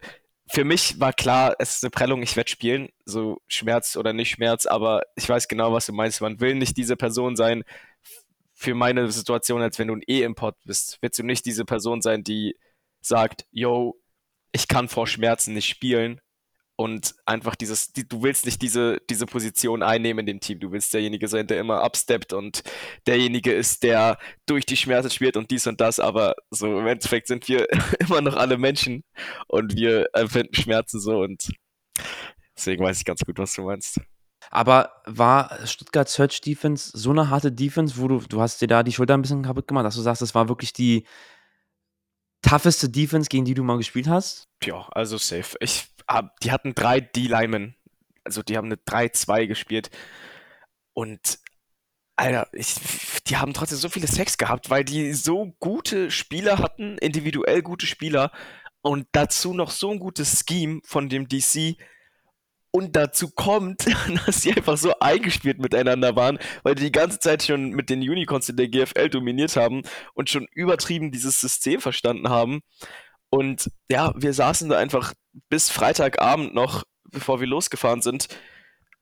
für mich war klar, es ist eine Prellung, ich werde spielen, so Schmerz oder nicht Schmerz, aber ich weiß genau, was du meinst. Man will nicht diese Person sein für meine Situation, als wenn du ein E-Import bist. Willst du nicht diese Person sein, die sagt, yo, ich kann vor Schmerzen nicht spielen, und einfach dieses, die, du willst nicht diese, diese Position einnehmen in dem Team. Du willst derjenige sein, der immer absteppt und derjenige ist, der durch die Schmerzen spielt und dies und das, aber so im Endeffekt sind wir immer noch alle Menschen und wir empfinden Schmerzen so und deswegen weiß ich ganz gut, was du meinst. Aber war Stuttgart Search Defense so eine harte Defense, wo du, du hast dir da die Schulter ein bisschen kaputt gemacht, dass du sagst, das war wirklich die tougheste Defense, gegen die du mal gespielt hast? Ja, also safe. Ich die hatten drei D-Linemen. Also die haben eine 3-2 gespielt. Und Alter, ich, die haben trotzdem so viele Sex gehabt, weil die so gute Spieler hatten, individuell gute Spieler und dazu noch so ein gutes Scheme von dem DC. Und dazu kommt, dass sie einfach so eingespielt miteinander waren, weil die die ganze Zeit schon mit den Unicorns in der GFL dominiert haben und schon übertrieben dieses System verstanden haben. Und ja, wir saßen da einfach bis Freitagabend noch, bevor wir losgefahren sind,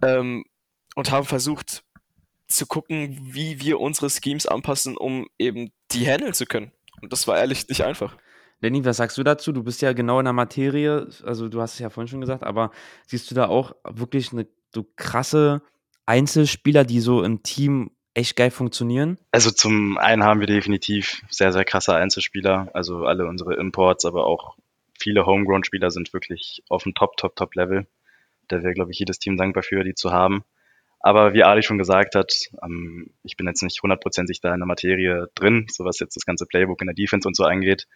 ähm, und haben versucht zu gucken, wie wir unsere Schemes anpassen, um eben die handeln zu können. Und das war ehrlich nicht einfach. Lenny, was sagst du dazu? Du bist ja genau in der Materie, also du hast es ja vorhin schon gesagt, aber siehst du da auch wirklich eine so krasse Einzelspieler, die so im Team echt geil funktionieren? Also zum einen haben wir definitiv sehr, sehr krasse Einzelspieler. Also alle unsere Imports, aber auch viele Homegrown-Spieler sind wirklich auf dem Top, Top, Top-Level. Da wäre, glaube ich, jedes Team dankbar für, die zu haben. Aber wie Ali schon gesagt hat, ähm, ich bin jetzt nicht hundertprozentig da in der Materie drin, so was jetzt das ganze Playbook in der Defense und so angeht.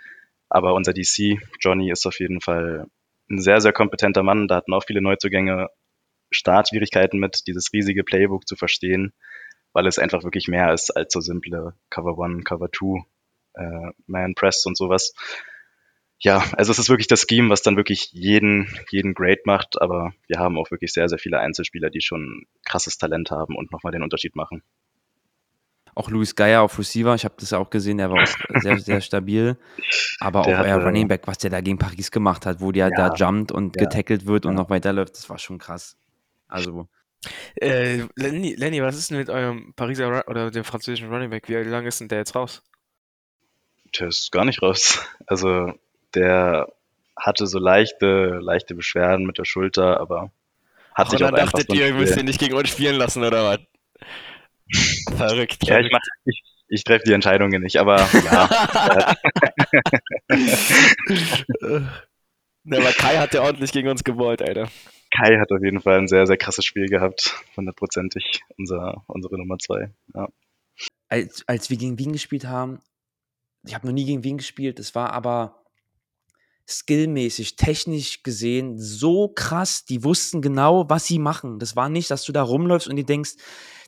Aber unser DC, Johnny, ist auf jeden Fall ein sehr, sehr kompetenter Mann. Da hatten auch viele Neuzugänge Startschwierigkeiten mit, dieses riesige Playbook zu verstehen weil es einfach wirklich mehr ist als so simple Cover One, Cover Two, äh, Man Press und sowas. Ja, also es ist wirklich das Scheme, was dann wirklich jeden, jeden great macht, aber wir haben auch wirklich sehr, sehr viele Einzelspieler, die schon krasses Talent haben und nochmal den Unterschied machen. Auch Luis Geier auf Receiver, ich habe das ja auch gesehen, der war auch sehr, sehr stabil. Aber der auch euer Running Back, was der da gegen Paris gemacht hat, wo der ja, da jumpt und ja, getackelt wird und ja. noch weiterläuft, das war schon krass. Also äh, Lenny, Lenny, was ist denn mit eurem Pariser Run oder dem französischen Running Back? Wie lange ist denn der jetzt raus? Der ist gar nicht raus. Also der hatte so leichte, leichte Beschwerden mit der Schulter, aber hat Ach, sich und dann auch dachtet ihr, ihr müsst ihn nicht gegen uns spielen lassen, oder was? verrückt. Ja, ich, mach, ich, ich treffe die Entscheidungen nicht, aber ja. aber Kai hat ja ordentlich gegen uns gewollt, Alter. Kai hat auf jeden Fall ein sehr, sehr krasses Spiel gehabt, hundertprozentig, unser, unsere Nummer zwei. Ja. Als, als wir gegen Wien gespielt haben, ich habe noch nie gegen Wien gespielt, es war aber skillmäßig, technisch gesehen so krass, die wussten genau, was sie machen. Das war nicht, dass du da rumläufst und die denkst,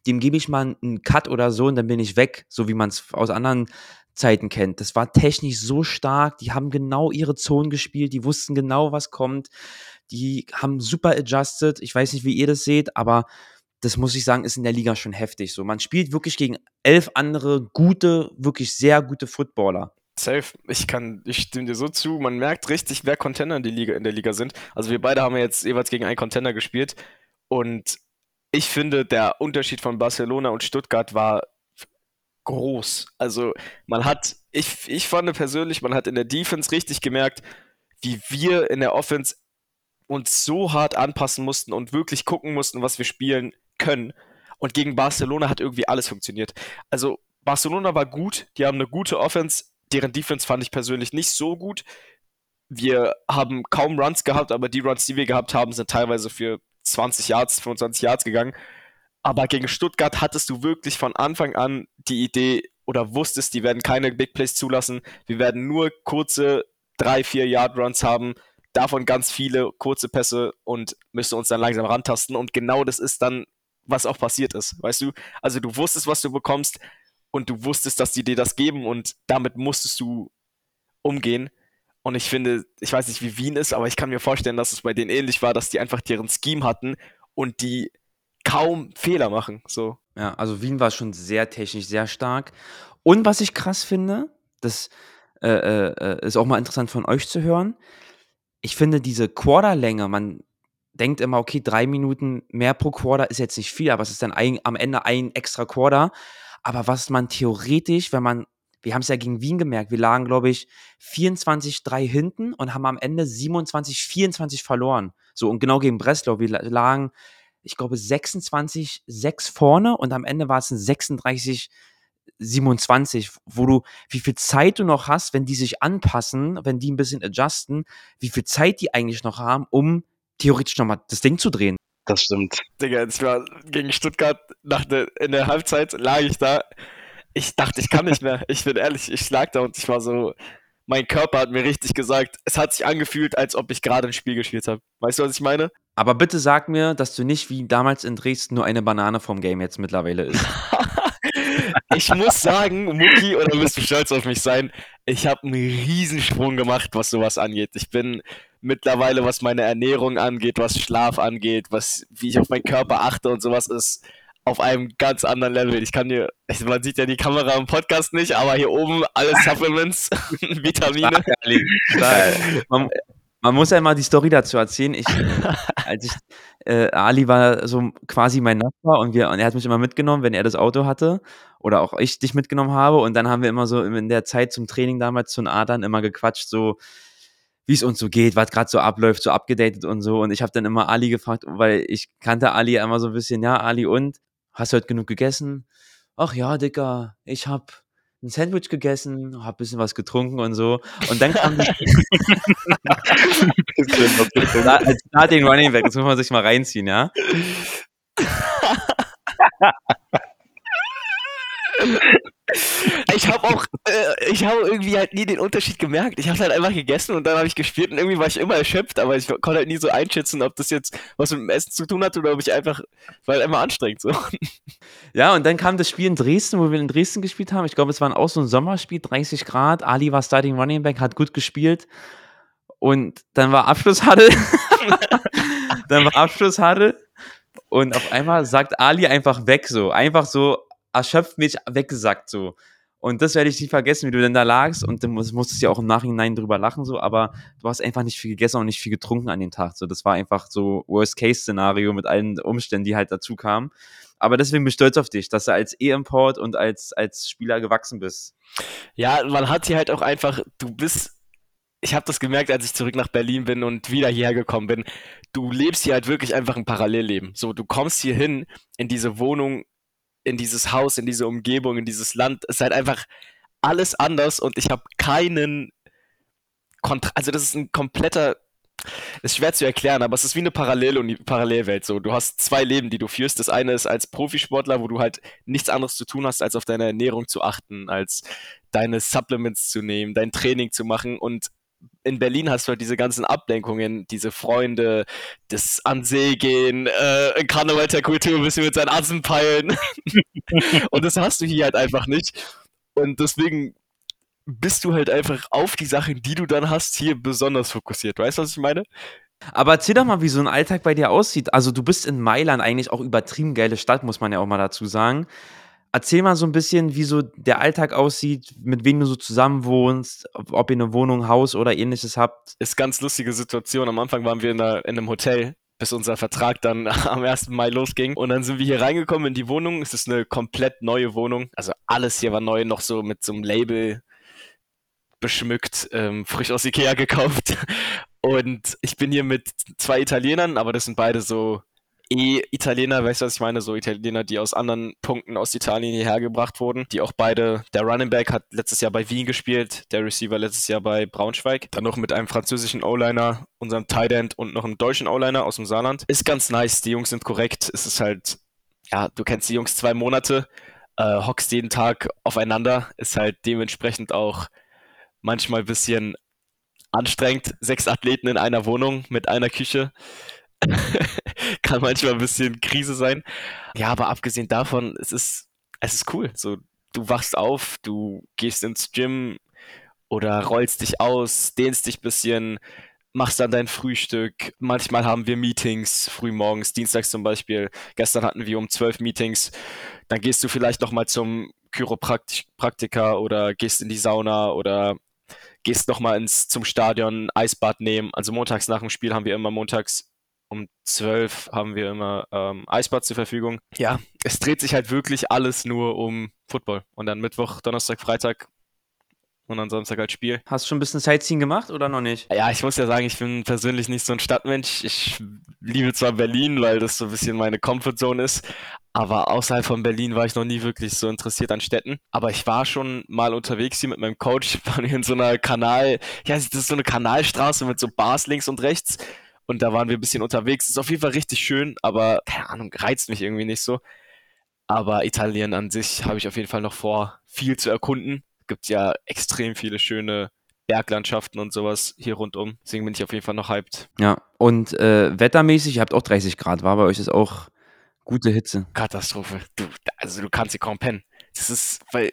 dem gebe ich mal einen Cut oder so und dann bin ich weg, so wie man es aus anderen Zeiten kennt. Das war technisch so stark, die haben genau ihre Zonen gespielt, die wussten genau, was kommt. Die haben super adjusted. Ich weiß nicht, wie ihr das seht, aber das muss ich sagen, ist in der Liga schon heftig. So, man spielt wirklich gegen elf andere gute, wirklich sehr gute Footballer. Safe. Ich kann, ich stimme dir so zu. Man merkt richtig, wer Contender in, die Liga, in der Liga sind. Also wir beide haben jetzt jeweils gegen einen Contender gespielt. Und ich finde, der Unterschied von Barcelona und Stuttgart war groß. Also man hat, ich, ich fand persönlich, man hat in der Defense richtig gemerkt, wie wir in der Offense uns so hart anpassen mussten und wirklich gucken mussten, was wir spielen können. Und gegen Barcelona hat irgendwie alles funktioniert. Also Barcelona war gut, die haben eine gute Offense, deren Defense fand ich persönlich nicht so gut. wir haben kaum Runs gehabt, aber die Runs, die wir gehabt haben, sind teilweise für 20 Yards, 25 Yards gegangen. Aber gegen Stuttgart hattest du wirklich von Anfang an die Idee oder wusstest, die werden keine Big Plays zulassen. Wir werden nur kurze 3, 4 Yard Runs haben, davon ganz viele kurze Pässe und müssen uns dann langsam rantasten. Und genau das ist dann, was auch passiert ist. Weißt du? Also du wusstest, was du bekommst und du wusstest, dass die dir das geben und damit musstest du umgehen. Und ich finde, ich weiß nicht, wie Wien ist, aber ich kann mir vorstellen, dass es bei denen ähnlich war, dass die einfach deren Scheme hatten und die kaum Fehler machen. So. Ja, also Wien war schon sehr technisch, sehr stark. Und was ich krass finde, das äh, äh, ist auch mal interessant von euch zu hören. Ich finde diese Quarterlänge, man denkt immer, okay, drei Minuten mehr pro Quarter ist jetzt nicht viel, aber es ist dann ein, am Ende ein extra Quarter. Aber was man theoretisch, wenn man, wir haben es ja gegen Wien gemerkt, wir lagen, glaube ich, 24-3 hinten und haben am Ende 27-24 verloren. So, und genau gegen Breslau, wir lagen ich glaube, 26, 6 vorne und am Ende war es ein 36, 27, wo du, wie viel Zeit du noch hast, wenn die sich anpassen, wenn die ein bisschen adjusten, wie viel Zeit die eigentlich noch haben, um theoretisch nochmal das Ding zu drehen. Das stimmt. Digga, ich war gegen Stuttgart nach der, in der Halbzeit lag ich da. Ich dachte, ich kann nicht mehr. Ich bin ehrlich, ich lag da und ich war so, mein Körper hat mir richtig gesagt, es hat sich angefühlt, als ob ich gerade ein Spiel gespielt habe. Weißt du, was ich meine? Aber bitte sag mir, dass du nicht wie damals in Dresden nur eine Banane vom Game jetzt mittlerweile isst. ich muss sagen, Muki, oder wirst du stolz auf mich sein, ich habe einen Riesensprung gemacht, was sowas angeht. Ich bin mittlerweile, was meine Ernährung angeht, was Schlaf angeht, was, wie ich auf meinen Körper achte und sowas ist auf einem ganz anderen Level. Ich kann dir, man sieht ja die Kamera im Podcast nicht, aber hier oben alle Supplements, Vitamine. Stark, man, man, muss ja mal die Story dazu erzählen. Ich, als ich, äh, Ali war so quasi mein Nachbar und, wir, und er hat mich immer mitgenommen, wenn er das Auto hatte oder auch ich dich mitgenommen habe. Und dann haben wir immer so in der Zeit zum Training damals zu Adern immer gequatscht, so wie es uns so geht, was gerade so abläuft, so abgedatet und so. Und ich habe dann immer Ali gefragt, weil ich kannte Ali immer so ein bisschen, ja, Ali und? Hast du heute genug gegessen? Ach ja, Dicker, ich hab ein Sandwich gegessen, hab ein bisschen was getrunken und so. Und dann kam die als Starting Running Back, das muss man sich mal reinziehen, ja. ich habe auch, äh, ich habe irgendwie halt nie den Unterschied gemerkt. Ich habe halt einfach gegessen und dann habe ich gespielt und irgendwie war ich immer erschöpft, aber ich konnte halt nie so einschätzen, ob das jetzt was mit dem Essen zu tun hat oder ob ich einfach, weil halt immer anstrengend so. Ja, und dann kam das Spiel in Dresden, wo wir in Dresden gespielt haben. Ich glaube, es war auch so ein Sommerspiel, 30 Grad. Ali war Starting Running Back, hat gut gespielt. Und dann war Abschlusshalle. dann war Abschlusshalle. Und auf einmal sagt Ali einfach weg so. Einfach so erschöpft mich weggesackt so. Und das werde ich nicht vergessen, wie du denn da lagst und du musstest ja auch im Nachhinein drüber lachen, so, aber du hast einfach nicht viel gegessen und nicht viel getrunken an dem Tag. So, das war einfach so Worst-Case-Szenario mit allen Umständen, die halt dazu kamen. Aber deswegen bin ich stolz auf dich, dass du als E-Import und als, als Spieler gewachsen bist. Ja, man hat hier halt auch einfach, du bist ich habe das gemerkt, als ich zurück nach Berlin bin und wieder hierher gekommen bin. Du lebst hier halt wirklich einfach ein Parallelleben. So, du kommst hier hin in diese Wohnung, in dieses Haus, in diese Umgebung, in dieses Land. Es ist halt einfach alles anders und ich habe keinen Kontra also das ist ein kompletter ist schwer zu erklären, aber es ist wie eine Parallel Parallelwelt so. Du hast zwei Leben, die du führst. Das eine ist als Profisportler, wo du halt nichts anderes zu tun hast, als auf deine Ernährung zu achten, als deine Supplements zu nehmen, dein Training zu machen und in Berlin hast du halt diese ganzen Ablenkungen, diese Freunde, das an See gehen, äh, Karneval der Kultur ein bisschen mit seinen Assen peilen. und das hast du hier halt einfach nicht. Und deswegen bist du halt einfach auf die Sachen, die du dann hast, hier besonders fokussiert. Weißt du, was ich meine? Aber erzähl doch mal, wie so ein Alltag bei dir aussieht. Also du bist in Mailand eigentlich auch übertrieben geile Stadt, muss man ja auch mal dazu sagen. Erzähl mal so ein bisschen, wie so der Alltag aussieht, mit wem du so zusammen wohnst, ob ihr eine Wohnung, Haus oder ähnliches habt. Ist ganz lustige Situation. Am Anfang waren wir in, einer, in einem Hotel, bis unser Vertrag dann am 1. Mai losging. Und dann sind wir hier reingekommen in die Wohnung. Es ist eine komplett neue Wohnung. Also alles hier war neu, noch so mit so einem Label beschmückt, ähm, frisch aus Ikea gekauft. Und ich bin hier mit zwei Italienern, aber das sind beide so E-Italiener, weißt du, was ich meine? So Italiener, die aus anderen Punkten aus Italien hierher gebracht wurden, die auch beide, der Running Back hat letztes Jahr bei Wien gespielt, der Receiver letztes Jahr bei Braunschweig, dann noch mit einem französischen O-Liner, unserem Tight End und noch einem deutschen O-Liner aus dem Saarland. Ist ganz nice, die Jungs sind korrekt, es ist halt, ja, du kennst die Jungs zwei Monate, äh, hockst jeden Tag aufeinander, ist halt dementsprechend auch manchmal ein bisschen anstrengend. Sechs Athleten in einer Wohnung mit einer Küche. Kann manchmal ein bisschen Krise sein. Ja, aber abgesehen davon, es ist, es ist cool. So, du wachst auf, du gehst ins Gym oder rollst dich aus, dehnst dich ein bisschen, machst dann dein Frühstück. Manchmal haben wir Meetings frühmorgens, dienstags zum Beispiel. Gestern hatten wir um zwölf Meetings. Dann gehst du vielleicht nochmal zum Chiropraktiker oder gehst in die Sauna oder gehst nochmal zum Stadion, Eisbad nehmen. Also montags nach dem Spiel haben wir immer montags um 12 haben wir immer ähm, Eisbad zur Verfügung. Ja, es dreht sich halt wirklich alles nur um Football. Und dann Mittwoch, Donnerstag, Freitag und dann Samstag halt Spiel. Hast du schon ein bisschen Sightseeing gemacht oder noch nicht? Ja, ich muss ja sagen, ich bin persönlich nicht so ein Stadtmensch. Ich liebe zwar Berlin, weil das so ein bisschen meine Comfortzone ist, aber außerhalb von Berlin war ich noch nie wirklich so interessiert an Städten. Aber ich war schon mal unterwegs hier mit meinem Coach, waren wir in so einer Kanal, ja, das ist so eine Kanalstraße mit so Bars links und rechts. Und da waren wir ein bisschen unterwegs. Ist auf jeden Fall richtig schön, aber keine Ahnung, reizt mich irgendwie nicht so. Aber Italien an sich habe ich auf jeden Fall noch vor, viel zu erkunden gibt ja extrem viele schöne Berglandschaften und sowas hier rundum. Deswegen bin ich auf jeden Fall noch hyped. Ja, und äh, wettermäßig, ihr habt auch 30 Grad, war bei euch ist auch gute Hitze. Katastrophe. Du, also du kannst hier kaum pennen. Das ist, weil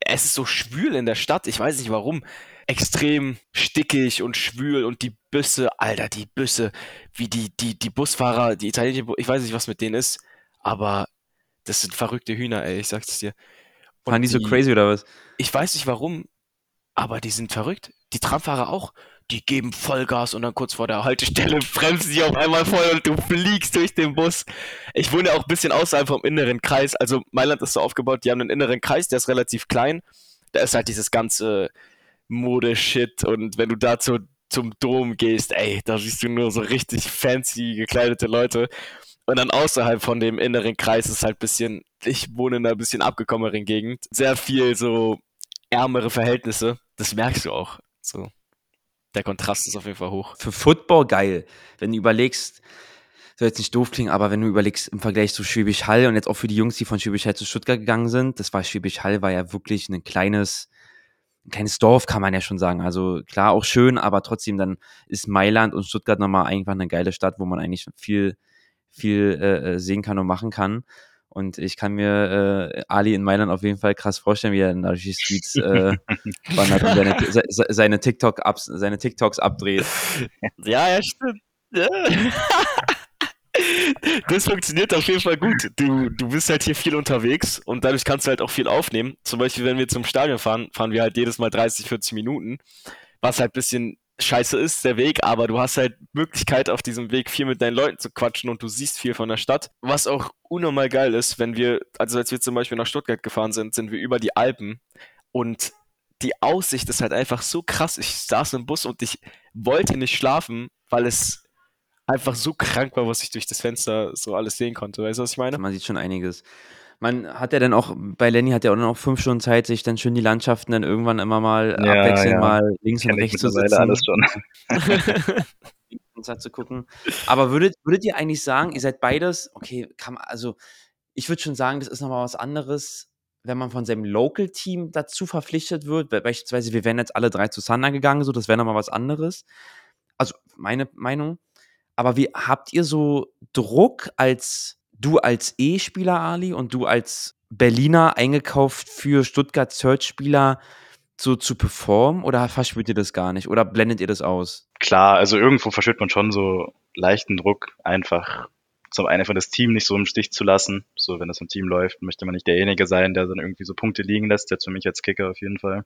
es ist so schwül in der Stadt, ich weiß nicht warum. Extrem stickig und schwül und die Büsse, Alter, die Büsse, wie die, die, die Busfahrer, die italienische, ich weiß nicht, was mit denen ist, aber das sind verrückte Hühner, ey, ich sag's dir. Waren die, die so crazy oder was? Ich weiß nicht warum, aber die sind verrückt. Die Tramfahrer auch. Die geben Vollgas und dann kurz vor der Haltestelle bremsen sie auf einmal voll und du fliegst durch den Bus. Ich wohne auch ein bisschen außerhalb vom inneren Kreis. Also Mailand ist so aufgebaut, die haben einen inneren Kreis, der ist relativ klein. Da ist halt dieses ganze Mode-Shit und wenn du dazu zum Dom gehst, ey, da siehst du nur so richtig fancy gekleidete Leute. Und dann außerhalb von dem inneren Kreis ist halt bisschen, ich wohne in einer bisschen abgekommeneren Gegend. Sehr viel so ärmere Verhältnisse. Das merkst du auch. So. Der Kontrast ist auf jeden Fall hoch. Für Football geil. Wenn du überlegst, soll jetzt nicht doof klingen, aber wenn du überlegst im Vergleich zu Schwäbisch Hall und jetzt auch für die Jungs, die von Schwäbisch Hall zu Stuttgart gegangen sind, das war Schwäbisch Hall, war ja wirklich ein kleines, ein kleines Dorf, kann man ja schon sagen. Also klar, auch schön, aber trotzdem dann ist Mailand und Stuttgart nochmal einfach eine geile Stadt, wo man eigentlich viel viel äh, äh, sehen kann und machen kann. Und ich kann mir äh, Ali in Mailand auf jeden Fall krass vorstellen, wie er in die Streets äh, wandert und seine, seine, TikTok -Ups, seine TikToks abdreht. Ja, ja, stimmt. Das funktioniert auf jeden Fall gut. Du, du bist halt hier viel unterwegs und dadurch kannst du halt auch viel aufnehmen. Zum Beispiel, wenn wir zum Stadion fahren, fahren wir halt jedes Mal 30, 40 Minuten, was halt ein bisschen scheiße ist, der Weg, aber du hast halt Möglichkeit auf diesem Weg viel mit deinen Leuten zu quatschen und du siehst viel von der Stadt. Was auch unnormal geil ist, wenn wir, also als wir zum Beispiel nach Stuttgart gefahren sind, sind wir über die Alpen und die Aussicht ist halt einfach so krass. Ich saß im Bus und ich wollte nicht schlafen, weil es einfach so krank war, was ich durch das Fenster so alles sehen konnte. Weißt du, was ich meine? Man sieht schon einiges man hat ja dann auch, bei Lenny hat er auch noch fünf Stunden Zeit, sich dann schön die Landschaften dann irgendwann immer mal ja, abwechselnd ja. mal links Kenn und rechts zu sitzen. alles schon. zu gucken. Aber würdet, würdet ihr eigentlich sagen, ihr seid beides, okay, kann man, also ich würde schon sagen, das ist nochmal was anderes, wenn man von seinem Local-Team dazu verpflichtet wird. Beispielsweise, wir wären jetzt alle drei zu Sander gegangen, so, das wäre nochmal was anderes. Also meine Meinung. Aber wie habt ihr so Druck als du als E-Spieler, Ali, und du als Berliner eingekauft für Stuttgart Search-Spieler so zu performen oder verspürt ihr das gar nicht oder blendet ihr das aus? Klar, also irgendwo verspürt man schon so leichten Druck, einfach zum einen von das Team nicht so im Stich zu lassen. So, wenn das im Team läuft, möchte man nicht derjenige sein, der dann irgendwie so Punkte liegen lässt. Jetzt für mich als Kicker auf jeden Fall.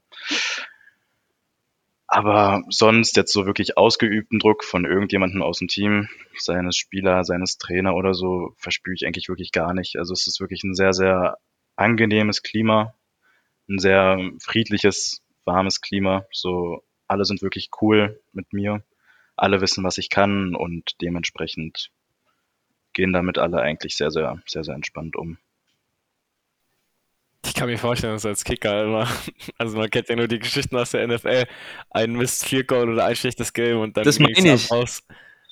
Aber sonst jetzt so wirklich ausgeübten Druck von irgendjemandem aus dem Team, seines Spieler, seines Trainer oder so, verspüre ich eigentlich wirklich gar nicht. Also es ist wirklich ein sehr, sehr angenehmes Klima, ein sehr friedliches, warmes Klima. So, alle sind wirklich cool mit mir. Alle wissen, was ich kann und dementsprechend gehen damit alle eigentlich sehr, sehr, sehr, sehr entspannt um. Ich kann mir vorstellen, dass als Kicker immer, also man kennt ja nur die Geschichten aus der NFL, ein Mist Field Goal oder ein schlechtes Game und dann Das meine ich. raus.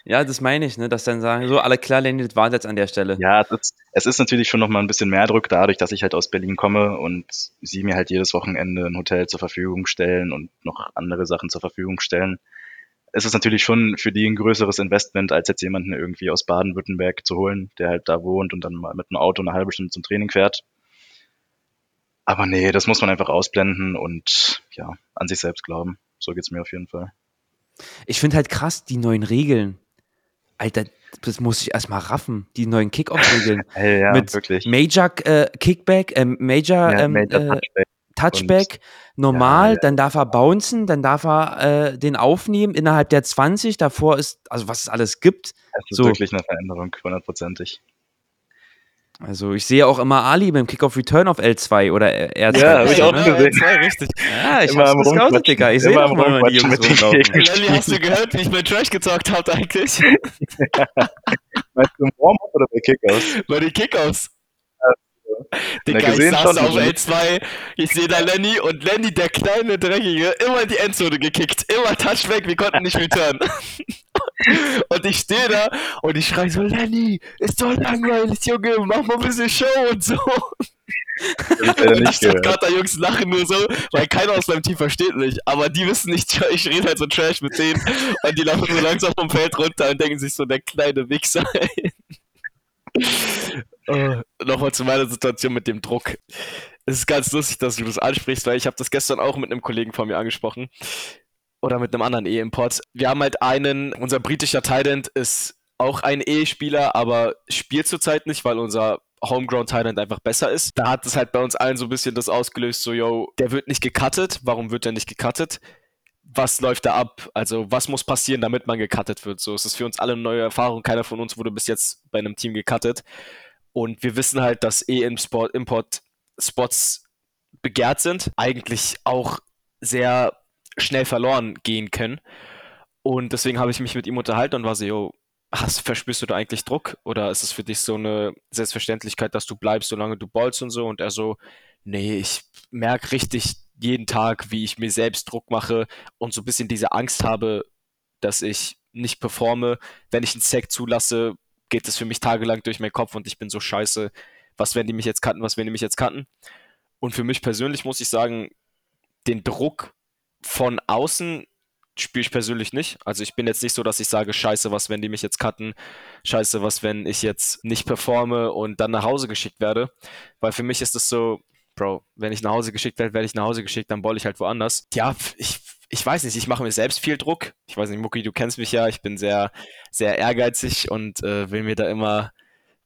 Ja, das meine ich, ne? Dass dann sagen, so, alle klar, Lenny, das war jetzt an der Stelle. Ja, es ist, es ist natürlich schon nochmal ein bisschen mehr Druck dadurch, dass ich halt aus Berlin komme und sie mir halt jedes Wochenende ein Hotel zur Verfügung stellen und noch andere Sachen zur Verfügung stellen. Es ist natürlich schon für die ein größeres Investment, als jetzt jemanden irgendwie aus Baden-Württemberg zu holen, der halt da wohnt und dann mal mit einem Auto eine halbe Stunde zum Training fährt. Aber nee, das muss man einfach ausblenden und ja, an sich selbst glauben. So geht's mir auf jeden Fall. Ich finde halt krass, die neuen Regeln. Alter, das muss ich erstmal raffen. Die neuen Kickoff-Regeln. Hey, ja, Mit wirklich. Major äh, Kickback, äh, Major, Ja, ähm, Major äh, Touchback. Touchback, normal, Ja, ja. dann darf er bouncen, dann darf er äh, den aufnehmen innerhalb der 20. Davor ist, also was es alles gibt. Es ist so. wirklich eine Veränderung, hundertprozentig. Also ich sehe auch immer Ali beim Kickoff Return auf L2 oder R2. Ja, hab ich auch ne? gesehen. Ja, richtig. Ja, ich Immer hab's gescoutet. Digga. Ich sehe Immer mal, wenn die Jungs rumlaufen. Lenny, hast du gehört, wie ich mit Trash gezockt habe eigentlich? Meinst du im Warm-Up oder bei Kickoffs? Bei den Kickoffs. Digga, ich saß auf L2, ich sehe da Lenny und Lenny, der kleine Dreckige, immer in die Endzone gekickt, immer Touchback, wir konnten nicht return. und ich stehe da und ich schreie so, Lenny, ist doch langweilig, Junge, mach mal ein bisschen Show und so. Und die. Stuttgarter Jungs lachen nur so, weil keiner aus meinem Team versteht mich. Aber die wissen nicht, ich rede halt so Trash mit denen und die laufen so langsam vom Feld runter und denken sich so, der kleine Wichser. ey. Oh, Nochmal zu meiner Situation mit dem Druck. Es ist ganz lustig, dass du das ansprichst, weil ich habe das gestern auch mit einem Kollegen von mir angesprochen. Oder mit einem anderen E-Import. Wir haben halt einen, unser britischer Thailand ist auch ein E-Spieler, aber spielt zurzeit nicht, weil unser Homegrown Thailand einfach besser ist. Da hat es halt bei uns allen so ein bisschen das ausgelöst, so, yo, der wird nicht gecuttet. Warum wird der nicht gecuttet? Was läuft da ab? Also, was muss passieren, damit man gecuttet wird? So, es ist für uns alle eine neue Erfahrung. Keiner von uns wurde bis jetzt bei einem Team gecuttet. Und wir wissen halt, dass E-Import-Spots begehrt sind, eigentlich auch sehr schnell verloren gehen können. Und deswegen habe ich mich mit ihm unterhalten und war so, yo, hast, verspürst du da eigentlich Druck? Oder ist es für dich so eine Selbstverständlichkeit, dass du bleibst, solange du ballst und so? Und er so, nee, ich merke richtig jeden Tag, wie ich mir selbst Druck mache und so ein bisschen diese Angst habe, dass ich nicht performe. Wenn ich einen Sack zulasse, geht es für mich tagelang durch meinen Kopf und ich bin so scheiße. Was werden die mich jetzt cutten? Was werden die mich jetzt cutten? Und für mich persönlich muss ich sagen, den Druck von außen spiele ich persönlich nicht. Also ich bin jetzt nicht so, dass ich sage, scheiße, was, wenn die mich jetzt cutten? Scheiße, was, wenn ich jetzt nicht performe und dann nach Hause geschickt werde? Weil für mich ist es so, Bro, wenn ich nach Hause geschickt werde, werde ich nach Hause geschickt, dann boll ich halt woanders. Ja, ich, ich weiß nicht, ich mache mir selbst viel Druck. Ich weiß nicht, Mucki, du kennst mich ja, ich bin sehr, sehr ehrgeizig und äh, will mir da immer,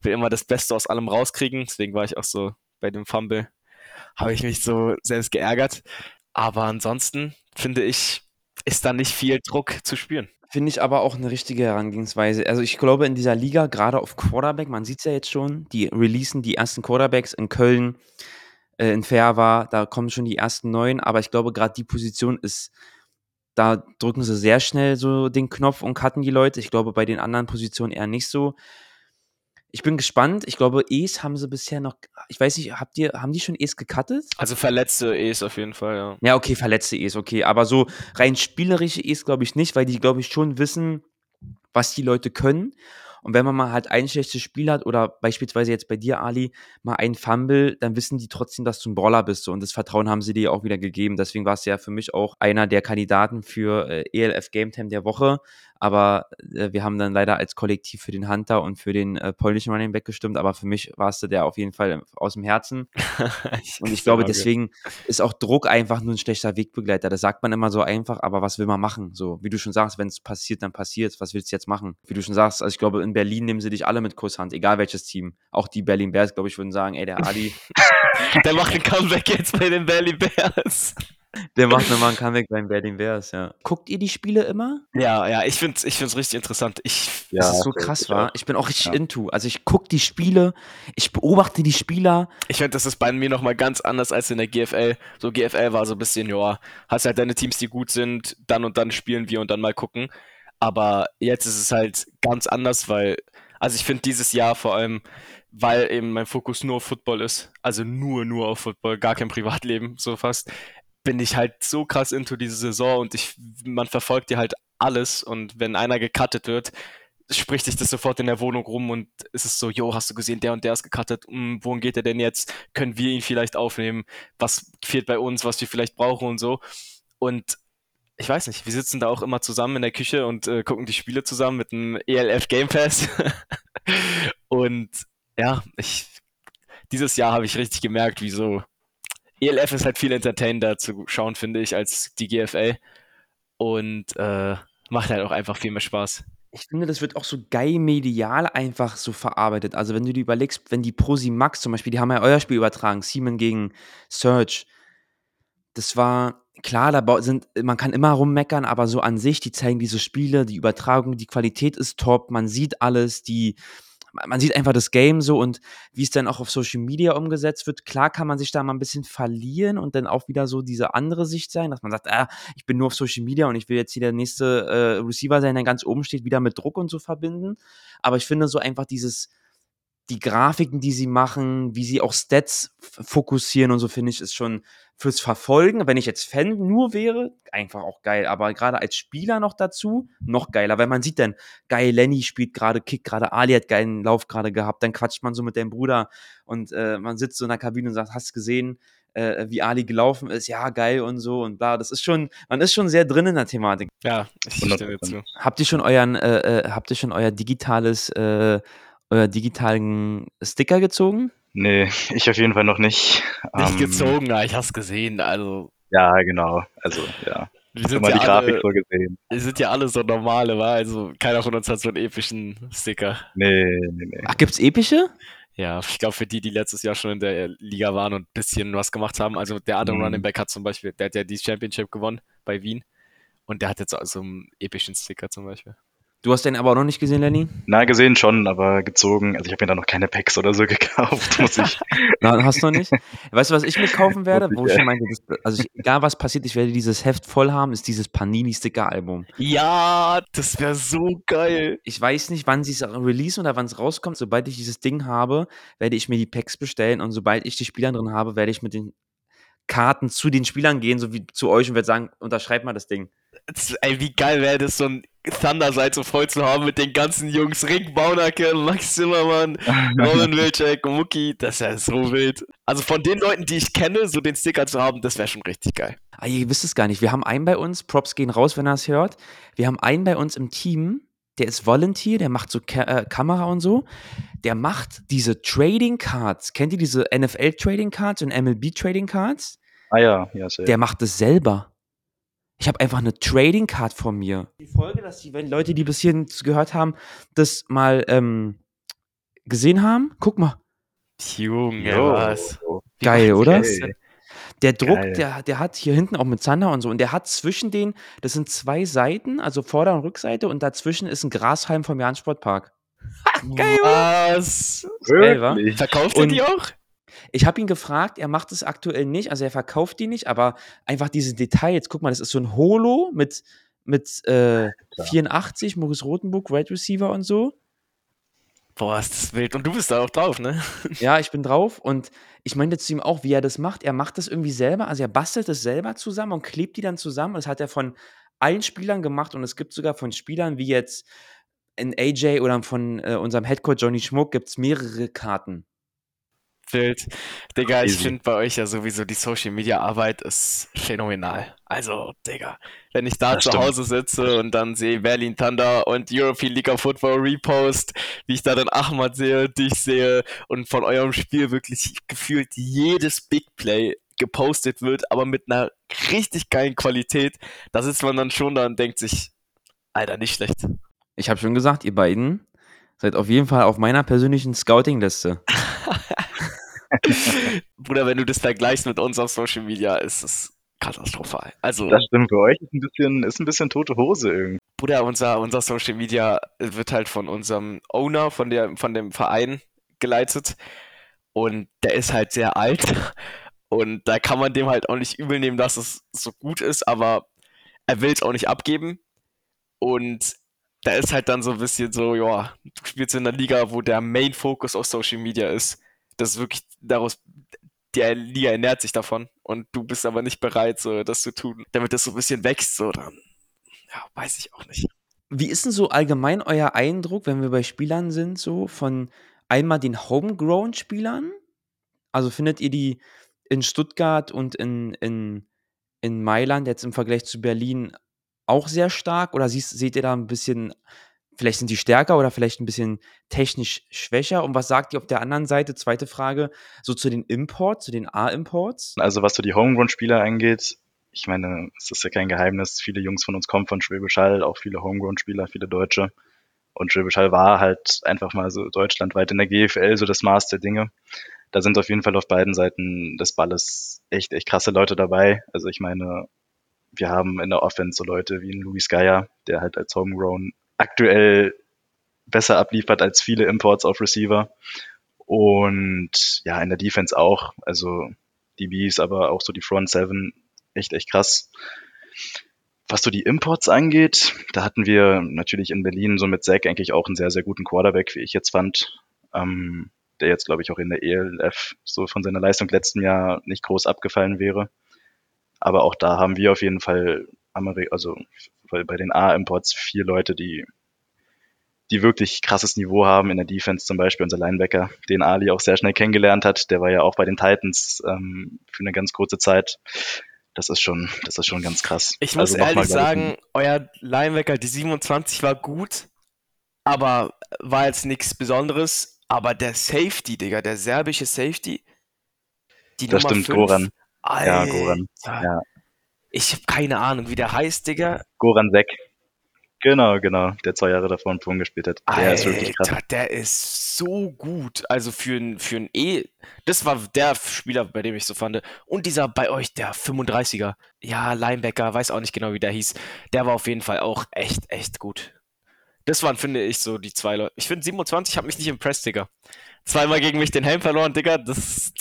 will immer das Beste aus allem rauskriegen. Deswegen war ich auch so bei dem Fumble, habe ich mich so selbst geärgert. Aber ansonsten finde ich, ist da nicht viel Druck zu spüren. Finde ich aber auch eine richtige Herangehensweise. Also ich glaube, in dieser Liga, gerade auf Quarterback, man sieht es ja jetzt schon, die releasen die ersten Quarterbacks in Köln, äh, in Ferwa, da kommen schon die ersten neun, aber ich glaube, gerade die Position ist, da drücken sie sehr schnell so den Knopf und cutten die Leute. Ich glaube, bei den anderen Positionen eher nicht so. Ich bin gespannt. Ich glaube, E's haben sie bisher noch, ich weiß nicht, habt ihr, haben die schon E's gecuttet? Also verletzte E's auf jeden Fall, ja. Ja, okay, verletzte E's, okay. Aber so rein spielerische E's glaube ich nicht, weil die, glaube ich, schon wissen, was die Leute können. Und wenn man mal halt ein schlechtes Spiel hat oder beispielsweise jetzt bei dir, Ali, mal ein Fumble, dann wissen die trotzdem, dass du ein Brawler bist. So. Und das Vertrauen haben sie dir auch wieder gegeben. Deswegen war es ja für mich auch einer der Kandidaten für äh, ELF Game Time der Woche. Aber äh, wir haben dann leider als Kollektiv für den Hunter und für den äh, polnischen Running Back gestimmt. Aber für mich warst du der auf jeden Fall aus dem Herzen. Und ich glaube, deswegen ist auch Druck einfach nur ein schlechter Wegbegleiter. Das sagt man immer so einfach, aber was will man machen? So, wie du schon sagst, wenn es passiert, dann passiert Was willst du jetzt machen? Wie du schon sagst, also ich glaube, in Berlin nehmen sie dich alle mit Kusshand, egal welches Team. Auch die Berlin Bears, glaube ich, würden sagen, ey, der Ali, Der macht ein Comeback jetzt bei den Berlin Bears. Der macht nochmal ein Comeback beim Berlin Bears, ja. Guckt ihr die Spiele immer? Ja, ja, ich finde es ich find's richtig interessant. Ich, Ja, das ist so safe, krass, ich war. auch. Ich bin auch richtig Ja. into. Also ich gucke die Spiele, ich beobachte die Spieler. ich finde, das ist bei mir nochmal ganz anders als in der GFL. So, GFL war so ein bisschen, ja, hast halt deine Teams, die gut sind, dann und dann spielen wir und dann mal gucken. Aber jetzt ist es halt ganz anders, weil Also ich finde dieses Jahr vor allem, weil eben mein Fokus nur auf Football ist, also nur, nur auf Football, gar kein Privatleben, so fast, bin ich halt so krass into diese Saison und ich, man verfolgt dir halt alles und wenn einer gecuttet wird, spricht sich das sofort in der Wohnung rum und es ist so, jo, hast du gesehen, der und der ist gecuttet, hm, wohin geht er denn jetzt? Können wir ihn vielleicht aufnehmen? Was fehlt bei uns, was wir vielleicht brauchen und so. Und ich weiß nicht, wir sitzen da auch immer zusammen in der Küche und äh, gucken die Spiele zusammen mit einem ELF Game Pass. und ja, ich, dieses Jahr habe ich richtig gemerkt, wieso ELF ist halt viel entertainender zu schauen, finde ich, als die GFL. Und äh, macht halt auch einfach viel mehr Spaß. Ich finde, das wird auch so geil medial einfach so verarbeitet. Also, wenn du dir überlegst, wenn die Max zum Beispiel, die haben ja euer Spiel übertragen, Seaman gegen Surge. Das war, klar, da sind, man kann immer rummeckern, aber so an sich, die zeigen diese Spiele, die Übertragung, die Qualität ist top, man sieht alles, die, man sieht einfach das Game so und wie es dann auch auf Social Media umgesetzt wird. Klar kann man sich da mal ein bisschen verlieren und dann auch wieder so diese andere Sicht sein, dass man sagt, ah, ich bin nur auf Social Media und ich will jetzt hier der nächste äh, Receiver sein, der ganz oben steht, wieder mit Druck und so verbinden. Aber ich finde so einfach dieses, die Grafiken, die sie machen, wie sie auch Stats fokussieren und so, finde ich, ist schon fürs Verfolgen, wenn ich jetzt Fan nur wäre, einfach auch geil. Aber gerade als Spieler noch dazu, noch geiler, weil man sieht dann, geil, Lenny spielt gerade, kickt gerade, Ali hat geilen Lauf gerade gehabt, dann quatscht man so mit deinem Bruder und äh, man sitzt so in der Kabine und sagt, hast gesehen, äh, wie Ali gelaufen ist, ja, geil und so und bla. Das ist schon, man ist schon sehr drin in der Thematik. Ja, ich stimme zu. Habt ihr schon euren, äh, äh, habt ihr schon euer digitales äh, euer digitalen Sticker gezogen? Nee, ich auf jeden Fall noch nicht. Nicht ähm, gezogen, aber ich hab's gesehen, also. Ja, genau. Also, ja. Wir sind, ja die Grafik alle, so gesehen. wir sind ja alle so normale, wa? Also keiner von uns hat so einen epischen Sticker. Nee, nee, nee. Ach, gibt's epische? Ja, ich glaube für die, die letztes Jahr schon in der Liga waren und ein bisschen was gemacht haben. Also der andere mhm. Running Back hat zum Beispiel, der hat ja die Championship gewonnen bei Wien. Und der hat jetzt also einen epischen Sticker zum Beispiel. Du hast den aber auch noch nicht gesehen, Lenny? Na, gesehen schon, aber gezogen. Also ich habe mir da noch keine Packs oder so gekauft, muss ich. Na, hast du nicht? Weißt du, was ich mir kaufen werde? Wo ich schon meinte, das, also ich, egal was passiert, ich werde dieses Heft voll haben, ist dieses Panini-Sticker-Album. Ja, das wäre so geil. Ich weiß nicht, wann sie es releasen oder wann es rauskommt. Sobald ich dieses Ding habe, werde ich mir die Packs bestellen und sobald ich die Spieler drin habe, werde ich mit den Karten zu den Spielern gehen, so wie zu euch und werde sagen, unterschreib mal das Ding. Ey, wie geil wäre das, so ein Thunder-Seite voll zu haben mit den ganzen Jungs, Rick Baunacke, Max Zimmermann, Roman Wilczek, Muki, das ist ja so wild. Also von den Leuten, die ich kenne, so den Sticker zu haben, das wäre schon richtig geil. Ah, ihr wisst es gar nicht. Wir haben einen bei uns, Props gehen raus, wenn er es hört. Wir haben einen bei uns im Team, der ist Volunteer, der macht so Ka äh, Kamera und so. Der macht diese Trading Cards. Kennt ihr diese NFL Trading Cards und MLB Trading Cards? Ah ja, ja, sehr. Der macht es selber. Ich habe einfach eine Trading Card vor mir. Die Folge, dass die, wenn Leute, die bis hierhin gehört haben, das mal ähm, gesehen haben, guck mal. Junge, Yo. was. Geil, oder? Der Druck, der, der hat hier hinten auch mit Zander und so, und der hat zwischen den, das sind zwei Seiten, also Vorder- und Rückseite, und dazwischen ist ein Grashalm vom Jahn Sportpark. Geil, was? Geil, wa? Verkauft ihr die auch? Ich habe ihn gefragt, er macht es aktuell nicht, also er verkauft die nicht, aber einfach diese Details, guck mal, das ist so ein Holo mit, mit äh, 84, Maurice Rotenburg, Red Receiver und so. Boah, ist das wild. Und du bist da auch drauf, ne? Ja, ich bin drauf und ich meinte zu ihm auch, wie er das macht. Er macht das irgendwie selber, also er bastelt es selber zusammen und klebt die dann zusammen. Das hat er von allen Spielern gemacht und es gibt sogar von Spielern wie jetzt in AJ oder von äh, unserem Headcoach Johnny Schmuck gibt es mehrere Karten. Bild. Digga, ich finde bei euch ja sowieso die Social Media Arbeit ist phänomenal. Also, Digga, wenn ich da das zu stimmt. Hause sitze und dann sehe Berlin Thunder und European League of Football Repost, wie ich da dann Ahmad sehe, dich sehe und von eurem Spiel wirklich gefühlt jedes Big Play gepostet wird, aber mit einer richtig geilen Qualität, da sitzt man dann schon da und denkt sich, Alter, nicht schlecht. Ich habe schon gesagt, ihr beiden seid auf jeden Fall auf meiner persönlichen Scouting-Liste. Bruder, wenn du das vergleichst mit uns auf Social Media, ist es katastrophal. Also, das stimmt, für euch ist ein bisschen, ist ein bisschen tote Hose irgendwie. Bruder, unser, unser Social Media wird halt von unserem Owner, von, der, von dem Verein geleitet. Und der ist halt sehr alt. Und da kann man dem halt auch nicht übel nehmen, dass es so gut ist, aber er will es auch nicht abgeben. Und da ist halt dann so ein bisschen so, ja, du spielst in einer Liga, wo der Main Focus auf Social Media ist. Das ist wirklich daraus, die Liga ernährt sich davon und du bist aber nicht bereit, so das zu tun, damit das so ein bisschen wächst, so dann, ja, weiß ich auch nicht. Wie ist denn so allgemein euer Eindruck, wenn wir bei Spielern sind, so von einmal den Homegrown-Spielern? Also findet ihr die in Stuttgart und in, in, in Mailand jetzt im Vergleich zu Berlin auch sehr stark? Oder siehst, seht ihr da ein bisschen, vielleicht sind die stärker oder vielleicht ein bisschen technisch schwächer? Und was sagt ihr auf der anderen Seite, zweite Frage, so zu den Imports, zu den A-Imports? Also was so die Homegrown-Spieler angeht, ich meine, es ist ja kein Geheimnis, viele Jungs von uns kommen von Schwäbisch Hall, auch viele Homegrown-Spieler, viele Deutsche. Und Schwäbisch Hall war halt einfach mal so deutschlandweit in der GFL so das Maß der Dinge. Da sind auf jeden Fall auf beiden Seiten des Balles echt, echt krasse Leute dabei. Also ich meine, wir haben in der Offense so Leute wie ein Luis Geier, der halt als Homegrown aktuell besser abliefert als viele Imports auf Receiver. Und ja, in der Defense auch. Also die Bees, aber auch so die Front Seven echt, echt krass. Was so die Imports angeht, da hatten wir natürlich in Berlin so mit Zack eigentlich auch einen sehr, sehr guten Quarterback, wie ich jetzt fand. Ähm, der jetzt, glaube ich, auch in der ELF so von seiner Leistung letzten Jahr nicht groß abgefallen wäre. Aber auch da haben wir auf jeden Fall, Ameri also bei den A-Imports vier Leute, die, die wirklich krasses Niveau haben in der Defense, zum Beispiel unser Linebacker, den Ali auch sehr schnell kennengelernt hat. Der war ja auch bei den Titans ähm, für eine ganz kurze Zeit das ist schon, das ist schon ganz krass. Ich muss also ehrlich sagen, euer Linebacker, die 27 war gut, aber war jetzt nichts Besonderes. Aber der Safety, Digga, der serbische Safety, die das Nummer stimmt, 5, Goran. Alter, ja, Goran. Ja. Ich habe keine Ahnung, wie der heißt, Digga. Goran Seck. Genau, genau. Der zwei Jahre davor in Polen gespielt hat. Der Alter, ist wirklich krass. Der ist so gut. Also für ein, für ein E. Das war der Spieler, bei dem ich so fand. Und dieser bei euch, der 35er. Ja, Linebacker, weiß auch nicht genau, wie der hieß. Der war auf jeden Fall auch echt, echt gut. Das waren, finde ich, so die zwei Leute. Ich finde 27 hat mich nicht impressed, Digga. Zweimal gegen mich den Helm verloren, Digga. Das ist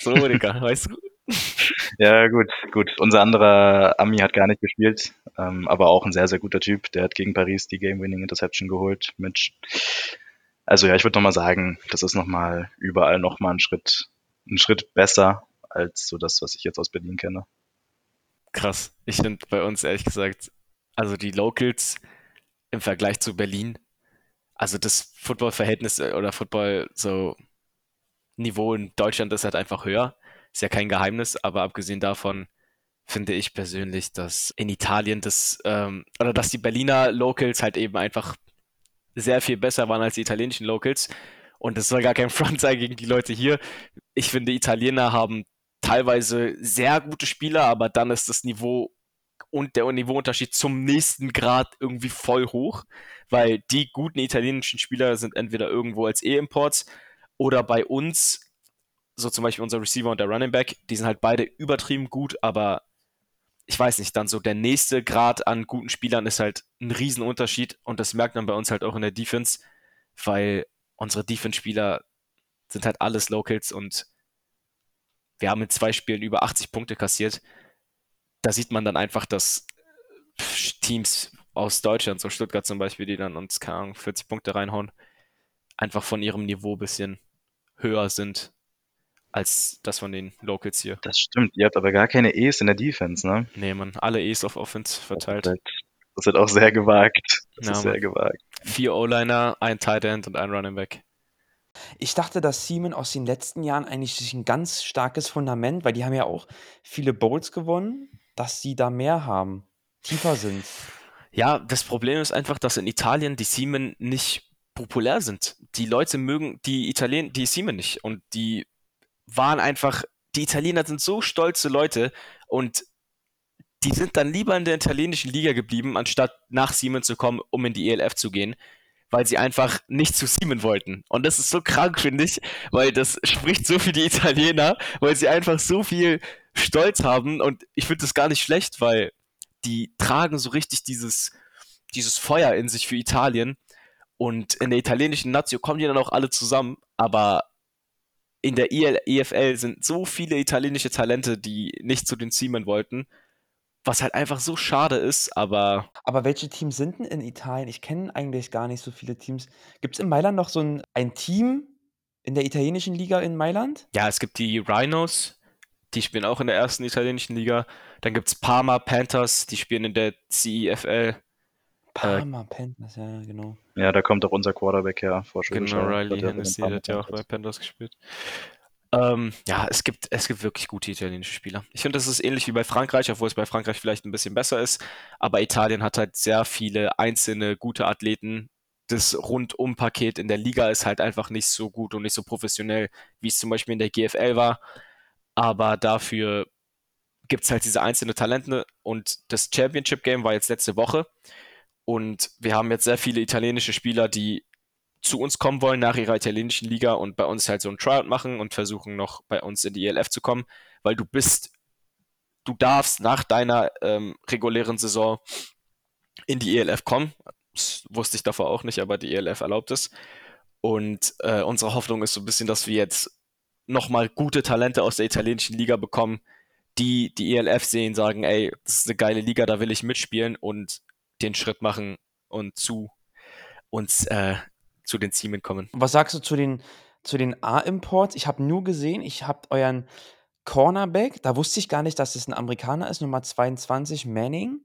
so, Digga, weißt du? Ja, gut, gut. Unser anderer Ami hat gar nicht gespielt, ähm, aber auch ein sehr, sehr guter Typ. Der hat gegen Paris die Game-Winning Interception geholt. Mitch. Also ja, ich würde nochmal sagen, das ist nochmal überall nochmal ein Schritt, ein Schritt besser als so das, was ich jetzt aus Berlin kenne. Krass. Ich finde bei uns ehrlich gesagt, also die Locals im Vergleich zu Berlin, also das Football-Verhältnis äh, oder Football so Niveau in Deutschland ist halt einfach höher. Ist ja kein Geheimnis, aber abgesehen davon finde ich persönlich, dass in Italien das, ähm, oder dass die Berliner Locals halt eben einfach sehr viel besser waren als die italienischen Locals. Und das soll gar kein Front sein gegen die Leute hier. Ich finde, Italiener haben teilweise sehr gute Spieler, aber dann ist das Niveau und der Niveauunterschied zum nächsten Grad irgendwie voll hoch, weil die guten italienischen Spieler sind entweder irgendwo als E-Imports oder bei uns so zum Beispiel unser Receiver und der Running Back, die sind halt beide übertrieben gut, aber ich weiß nicht, dann so der nächste Grad an guten Spielern ist halt ein Riesenunterschied und das merkt man bei uns halt auch in der Defense, weil unsere Defense-Spieler sind halt alles Locals und wir haben in zwei Spielen über 80 Punkte kassiert. Da sieht man dann einfach, dass Teams aus Deutschland, so Stuttgart zum Beispiel, die dann uns, keine Ahnung, 40 Punkte reinhauen, einfach von ihrem Niveau ein bisschen höher sind als das von den Locals hier. Das stimmt, ihr habt aber gar keine E's in der Defense, ne? Nee, man, alle E's auf Offense verteilt. Das wird auch sehr gewagt. Das ja, ist sehr gewagt. Vier O-Liner, ein Tight End und ein Running Back. Ich dachte, dass Seaman aus den letzten Jahren eigentlich ein ganz starkes Fundament, weil die haben ja auch viele Bowls gewonnen, dass sie da mehr haben, tiefer sind. Ja, das Problem ist einfach, dass in Italien die Seamen nicht populär sind. Die Leute mögen die Italien, die Seamen nicht und die waren einfach, die Italiener sind so stolze Leute und die sind dann lieber in der italienischen Liga geblieben, anstatt nach Siemens zu kommen, um in die ELF zu gehen, weil sie einfach nicht zu Siemens wollten. Und das ist so krank, finde ich, weil das spricht so für die Italiener, weil sie einfach so viel Stolz haben. Und ich finde das gar nicht schlecht, weil die tragen so richtig dieses, dieses Feuer in sich für Italien. Und in der italienischen Nazio kommen die dann auch alle zusammen, aber in der EFL sind so viele italienische Talente, die nicht zu den Seamen wollten, was halt einfach so schade ist, aber. Aber welche Teams sind denn in Italien? Ich kenne eigentlich gar nicht so viele Teams. Gibt es in Mailand noch so ein, ein Team in der italienischen Liga in Mailand? Ja, es gibt die Rhinos, die spielen auch in der ersten italienischen Liga. Dann gibt es Parma Panthers, die spielen in der CEFL. Parma Panthers, ja, genau. Ja, da kommt auch unser Quarterback her. Genau, Riley Hennessy, hat ja auch bei Panthers gespielt. Ähm, ja, es gibt, es gibt wirklich gute italienische Spieler. Ich finde, das ist ähnlich wie bei Frankreich, obwohl es bei Frankreich vielleicht ein bisschen besser ist. Aber Italien hat halt sehr viele einzelne gute Athleten. Das Rundum-Paket in der Liga ist halt einfach nicht so gut und nicht so professionell, wie es zum Beispiel in der GFL war. Aber dafür gibt es halt diese einzelnen Talente und das Championship Game war jetzt letzte Woche. Und wir haben jetzt sehr viele italienische Spieler, die zu uns kommen wollen nach ihrer italienischen Liga und bei uns halt so ein Tryout machen und versuchen noch bei uns in die ELF zu kommen, weil du bist, du darfst nach deiner ähm, regulären Saison in die ELF kommen. Das wusste ich davor auch nicht, aber die ELF erlaubt es. Und äh, unsere Hoffnung ist so ein bisschen, dass wir jetzt nochmal gute Talente aus der italienischen Liga bekommen, die die ELF sehen, sagen, ey, das ist eine geile Liga, da will ich mitspielen und den Schritt machen und zu uns äh, zu den Teamen kommen. Was sagst du zu den, zu den A-Imports? Ich habe nur gesehen, ich habe euren Cornerback, da wusste ich gar nicht, dass es ein Amerikaner ist, Nummer 22, Manning.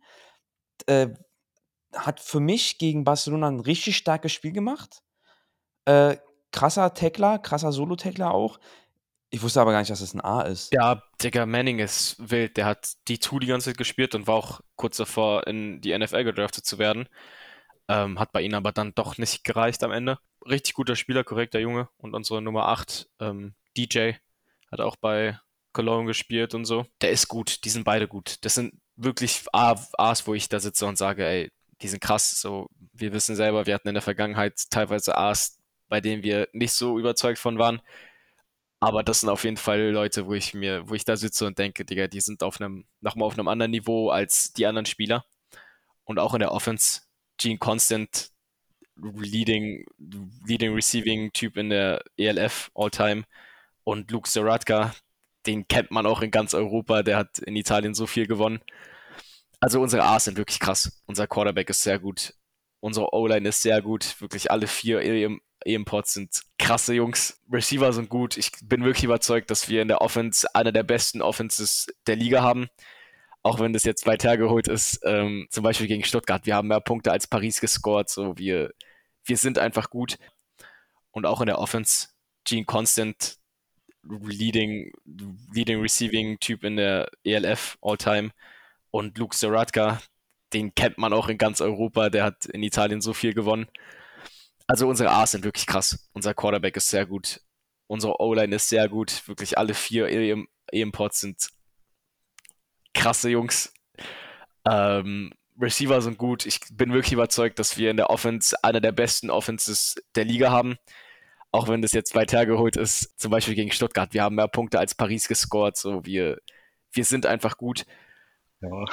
Äh, hat für mich gegen Barcelona ein richtig starkes Spiel gemacht. Äh, krasser Tackler, krasser Solo-Tackler auch. Ich wusste aber gar nicht, dass es ein A ist. Ja, Digga, Manning ist wild. Der hat die 2 die ganze Zeit gespielt und war auch kurz davor, in die NFL gedraftet zu werden. Ähm, hat bei ihnen aber dann doch nicht gereicht am Ende. Richtig guter Spieler, korrekter Junge. Und unsere Nummer 8, ähm, DJ, hat auch bei Cologne gespielt und so. Der ist gut, die sind beide gut. Das sind wirklich A's, wo ich da sitze und sage, ey, die sind krass. So, wir wissen selber, wir hatten in der Vergangenheit teilweise A's, bei denen wir nicht so überzeugt von waren. Aber das sind auf jeden Fall Leute, wo ich mir, wo ich da sitze und denke, Digga, die sind auf einem, nochmal auf einem anderen Niveau als die anderen Spieler. Und auch in der Offense, Gene Constant, Leading, Leading Receiving Typ in der ELF All-Time. Und Luke Zaratka, den kennt man auch in ganz Europa, der hat in Italien so viel gewonnen. Also unsere A's sind wirklich krass. Unser Quarterback ist sehr gut. Unsere O-Line ist sehr gut. Wirklich alle vier E-Imports sind krasse Jungs. Receiver sind gut. Ich bin wirklich überzeugt, dass wir in der Offense einer der besten Offenses der Liga haben. Auch wenn das jetzt weit hergeholt ist, ähm, zum Beispiel gegen Stuttgart. Wir haben mehr Punkte als Paris gescored. So, wir, wir sind einfach gut. Und auch in der Offense, Gene Constant, Leading, Leading Receiving Typ in der ELF All-Time. Und Luke Zaratka, den kennt man auch in ganz Europa. Der hat in Italien so viel gewonnen. Also unsere A's sind wirklich krass. Unser Quarterback ist sehr gut. Unsere O-Line ist sehr gut. Wirklich alle vier E-Imports sind krasse Jungs. Ähm, Receiver sind gut. Ich bin wirklich überzeugt, dass wir in der Offense einer der besten Offenses der Liga haben. Auch wenn das jetzt weit hergeholt ist, zum Beispiel gegen Stuttgart. Wir haben mehr Punkte als Paris gescored. So, wir, wir sind einfach gut. Ja.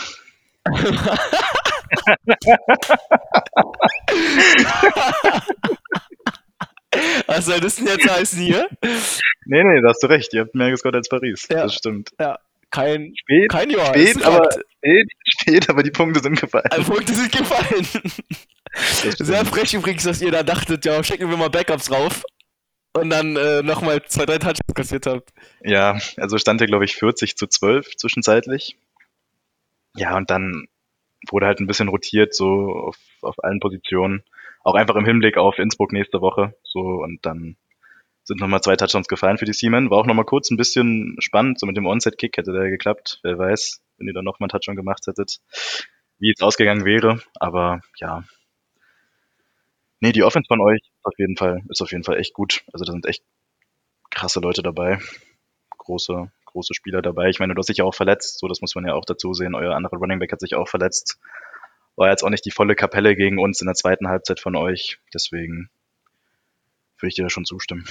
Was soll das denn jetzt heißen hier? Nee, nee, da hast du recht. Ihr habt mehr gescored als Paris. Ja, das stimmt. Ja. Kein, spät, kein Jahr. Spät, aber, spät, spät, aber die Punkte sind gefallen. Die Punkte sind gefallen. Sehr frech übrigens, dass ihr da dachtet, ja, schicken wir mal Backups rauf. Und dann äh, nochmal zwei, drei Touchdowns kassiert habt. Ja, also stand ja, glaube ich, 40 zu 12 zwischenzeitlich. Ja, und dann wurde halt ein bisschen rotiert, so auf, auf allen Positionen. Auch einfach im Hinblick auf Innsbruck nächste Woche. So, und dann sind nochmal zwei Touchdowns gefallen für die Seamen. War auch nochmal kurz ein bisschen spannend, so mit dem Onset-Kick hätte der geklappt. Wer weiß, wenn ihr dann nochmal einen Touchdown gemacht hättet, wie es ausgegangen wäre. Aber ja. Nee, die Offense von euch ist auf jeden Fall, ist auf jeden Fall echt gut. Also da sind echt krasse Leute dabei. Große, große Spieler dabei. Ich meine, du hast dich ja auch verletzt, so das muss man ja auch dazu sehen. Euer anderer Running Back hat sich auch verletzt. War jetzt auch nicht die volle Kapelle gegen uns in der zweiten Halbzeit von euch. Deswegen würde ich dir da schon zustimmen.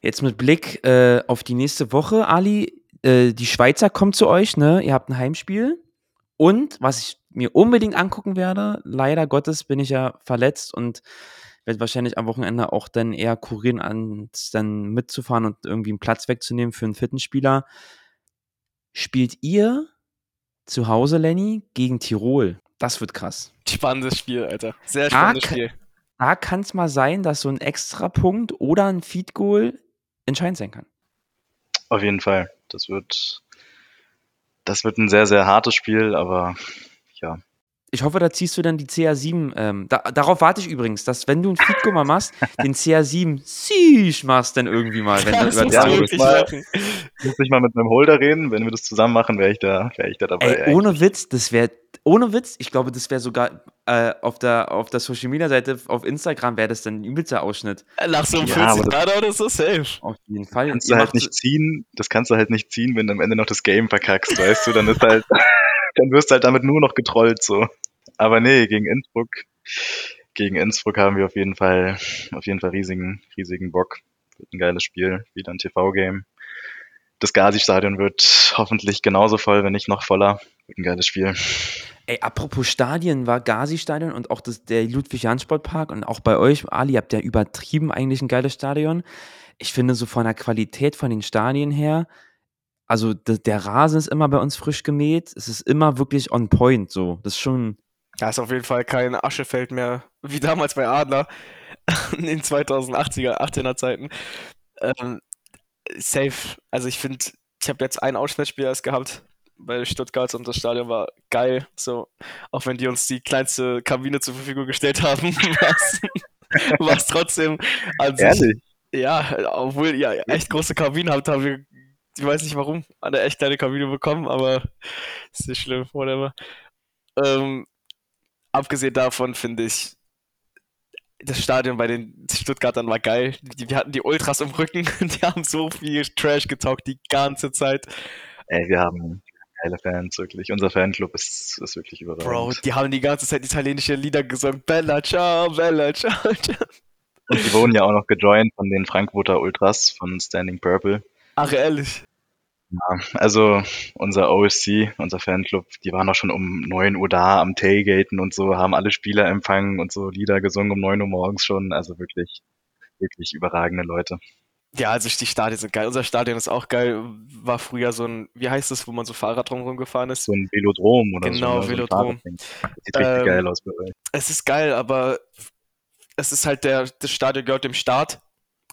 Jetzt mit Blick äh, auf die nächste Woche, Ali, äh, die Schweizer kommen zu euch, ne? Ihr habt ein Heimspiel. Und was ich mir unbedingt angucken werde, leider Gottes bin ich ja verletzt und werde wahrscheinlich am Wochenende auch dann eher kurieren, ans dann mitzufahren und irgendwie einen Platz wegzunehmen für einen Fitnessspieler. Spielt ihr zu Hause, Lenny, gegen Tirol. Das wird krass. Spannendes Spiel, Alter. Sehr spannendes Ah, Spiel. Da kann es mal sein, dass so ein Extrapunkt oder ein Feed Goal entscheidend sein kann. Auf jeden Fall. Das wird, das wird ein sehr, sehr hartes Spiel, aber ja. Ich hoffe, da ziehst du dann die CR7. Ähm, da, darauf warte ich übrigens, dass wenn du ein Feed Goal mal machst, den CR7 Sieg machst dann irgendwie mal. Wenn du Das über musst Ja, du muss mal-. Muss ich mal mit meinem Holder reden. Wenn wir das zusammen machen, wäre ich da, wäre ich da dabei. Ey, ohne Witz, das wäre, ohne Witz, ich glaube, das wäre sogar äh, auf der, auf der Social Media Seite auf Instagram wäre das dann ein übelster Ausschnitt. Nach so einem Ja, 40 aber das- Grad oder so, safe. Auf jeden Fall. kannst du halt nicht ziehen, das kannst du halt nicht ziehen, wenn du am Ende noch das Game verkackst, weißt du, dann ist halt, dann wirst du halt damit nur noch getrollt, so. Aber nee, gegen Innsbruck, gegen Innsbruck haben wir auf jeden Fall, auf jeden Fall riesigen, riesigen Bock. Wird ein geiles Spiel, wieder ein TV-Game. Das Gazi-Stadion wird hoffentlich genauso voll, wenn nicht noch voller. Wird ein geiles Spiel. Ey, apropos Stadien, war Gazi-Stadion und auch das, der Ludwig-Jahn-Sportpark und auch bei euch, Ali, ihr habt ja übertrieben eigentlich ein geiles Stadion. Ich finde so von der Qualität von den Stadien her, also der Rasen ist immer bei uns frisch gemäht, es ist immer wirklich on point so. Das ist schon, Da ist auf jeden Fall kein Aschefeld mehr, wie damals bei Adler in den 2080er, 18er Zeiten. Ähm, safe. Also ich finde, ich habe jetzt ein Auswärtsspiel erst gehabt bei Stuttgart und das Stadion war geil. So, auch wenn die uns die kleinste Kabine zur Verfügung gestellt haben, war es trotzdem an sich. Ehrlich? Ja, obwohl ihr echt große Kabinen habt, haben wir, ich weiß nicht warum, eine echt kleine Kabine bekommen, aber ist nicht schlimm, whatever. Ähm, abgesehen davon finde ich, das Stadion bei den Stuttgartern war geil. Die, wir hatten die Ultras im Rücken, die haben so viel Trash getaugt die ganze Zeit. Ey, wir haben geile Fans, wirklich. Unser Fanclub ist, ist wirklich überragend. Bro, die haben die ganze Zeit italienische Lieder gesungen. Bella ciao, Bella ciao. ciao. Und die wurden ja auch noch gejoint von den Frankfurter Ultras von Standing Purple. Ach, ehrlich. Ja, also unser OSC, unser Fanclub, die waren auch schon um 9 Uhr da am Tailgaten und so, haben alle Spieler empfangen und so Lieder gesungen um 9 Uhr morgens schon. Also wirklich, wirklich überragende Leute. Ja, also die Stadien sind geil. Unser Stadion ist auch geil. War früher so ein, wie heißt es, wo man so Fahrrad drumherum gefahren ist? So ein Velodrom oder Genau, so. ne, so ein Velodrom. Das sieht richtig Ähm, geil aus bei euch. Es ist geil, aber es ist halt der, das Stadion gehört dem Staat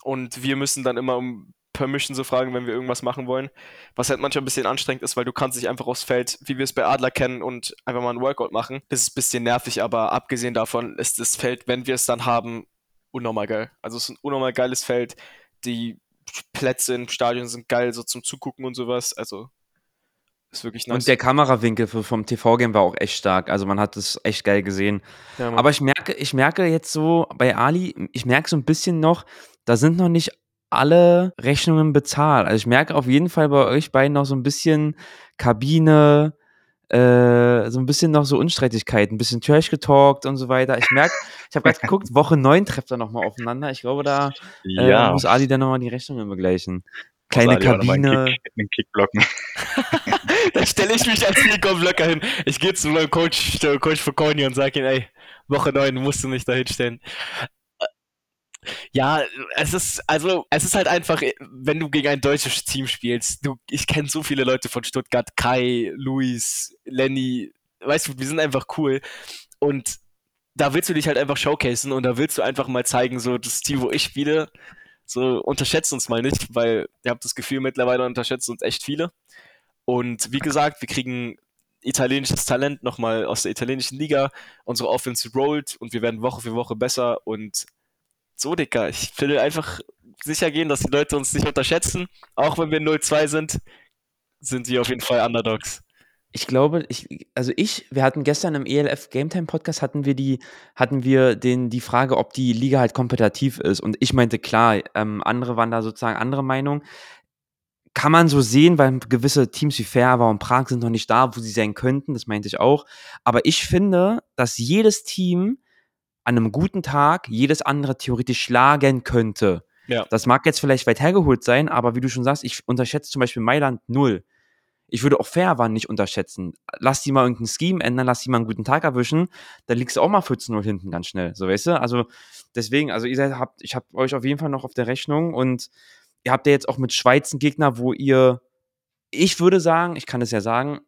und wir müssen dann immer um Permission so fragen, wenn wir irgendwas machen wollen. Was halt manchmal ein bisschen anstrengend ist, weil du kannst nicht einfach aufs Feld, wie wir es bei Adler kennen, und einfach mal ein Workout machen. Das ist ein bisschen nervig, aber abgesehen davon ist das Feld, wenn wir es dann haben, unnormal geil. Also es ist ein unnormal geiles Feld. Die Plätze im Stadion sind geil, so zum Zugucken und sowas. Also ist wirklich nice. und der Kamerawinkel vom TV-Game war auch echt stark. Also man hat das echt geil gesehen. Ja. Aber ich merke, ich merke jetzt so bei Ali, ich merke so ein bisschen noch, da sind noch nicht alle Rechnungen bezahlt. Also ich merke auf jeden Fall bei euch beiden noch so ein bisschen Kabine, äh, so ein bisschen noch so Unstreitigkeiten, ein bisschen Trash getalkt und so weiter. Ich merke, ich habe gerade geguckt, Woche 9 trefft er nochmal aufeinander. Ich glaube, da äh, Ja, muss Ali dann nochmal die Rechnungen begleichen. Kleine Ali einen Kabine. Kick, einen Kick blocken. Da stelle ich mich als Nico Blöcker hin. Ich gehe zu meinem Coach, Coach für Corny und sage ihm, ey, Woche 9 musst du nicht da hinstellen. Ja, es ist, also, es ist halt einfach, wenn du gegen ein deutsches Team spielst, du, ich kenne so viele Leute von Stuttgart, Kai, Luis, Lenny, weißt du, wir sind einfach cool. Und da willst du dich halt einfach showcasen und da willst du einfach mal zeigen, so, das Team, wo ich spiele, so, unterschätzt uns mal nicht, weil ihr habt das Gefühl, mittlerweile unterschätzt uns echt viele. Und wie gesagt, wir kriegen italienisches Talent nochmal aus der italienischen Liga. Unsere Offense rollt und wir werden Woche für Woche besser. Und so, Dicker, ich will einfach sicher gehen, dass die Leute uns nicht unterschätzen. Auch wenn wir 0-2 sind, sind sie auf jeden Fall Underdogs. Ich glaube, ich, also ich, wir hatten gestern im ELF Game Time Podcast hatten wir die, hatten wir den, die Frage, ob die Liga halt kompetitiv ist. Und ich meinte, klar, ähm, andere waren da sozusagen andere Meinung. Kann man so sehen, weil gewisse Teams wie Ferber und Prag sind noch nicht da, wo sie sein könnten, das meinte ich auch. Aber ich finde, dass jedes Team an einem guten Tag jedes andere theoretisch schlagen könnte. Ja. Das mag jetzt vielleicht weit hergeholt sein, aber wie du schon sagst, ich unterschätze zum Beispiel Mailand null. Ich würde auch Fairwan nicht unterschätzen. Lass die mal irgendein Scheme ändern, lass die mal einen guten Tag erwischen, dann liegst du auch mal 14-0 hinten ganz schnell. So, weißt du? Also, deswegen, also ihr seid, habt, ich habe euch auf jeden Fall noch auf der Rechnung und ihr habt ja jetzt auch mit Schweiz einen Gegner, wo ihr, ich würde sagen, ich kann es ja sagen,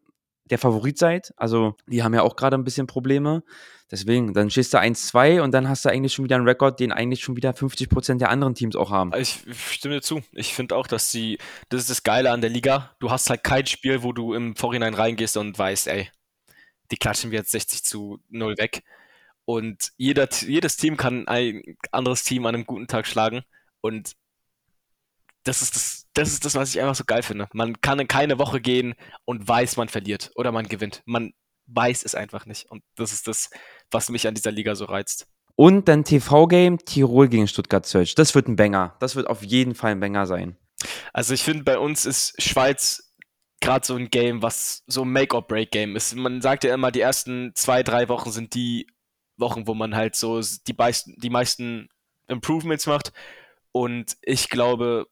der Favorit seid. Also, die haben ja auch gerade ein bisschen Probleme. Deswegen, dann stehst du 1-2 und dann hast du eigentlich schon wieder einen Rekord, den eigentlich schon wieder 50% der anderen Teams auch haben. Ich stimme dir zu. Ich finde auch, dass sie, das ist das Geile an der Liga. Du hast halt kein Spiel, wo du im Vorhinein reingehst und weißt, ey, die klatschen wir jetzt 60 zu 0 weg. Und jeder, jedes Team kann ein anderes Team an einem guten Tag schlagen. Und das ist das, das ist das, was ich einfach so geil finde. Man kann in keine Woche gehen und weiß, man verliert oder man gewinnt. Man weiß es einfach nicht. Und das ist das, was mich an dieser Liga so reizt. Und dann TV-Game Tirol gegen Stuttgart Search. Das wird ein Banger. Das wird auf jeden Fall ein Banger sein. Also ich finde, bei uns ist Schweiz gerade so ein Game, was so ein Make-or-Break-Game ist. Man sagt ja immer, die ersten zwei, drei Wochen sind die Wochen, wo man halt so die meisten, die meisten Improvements macht. Und ich glaube,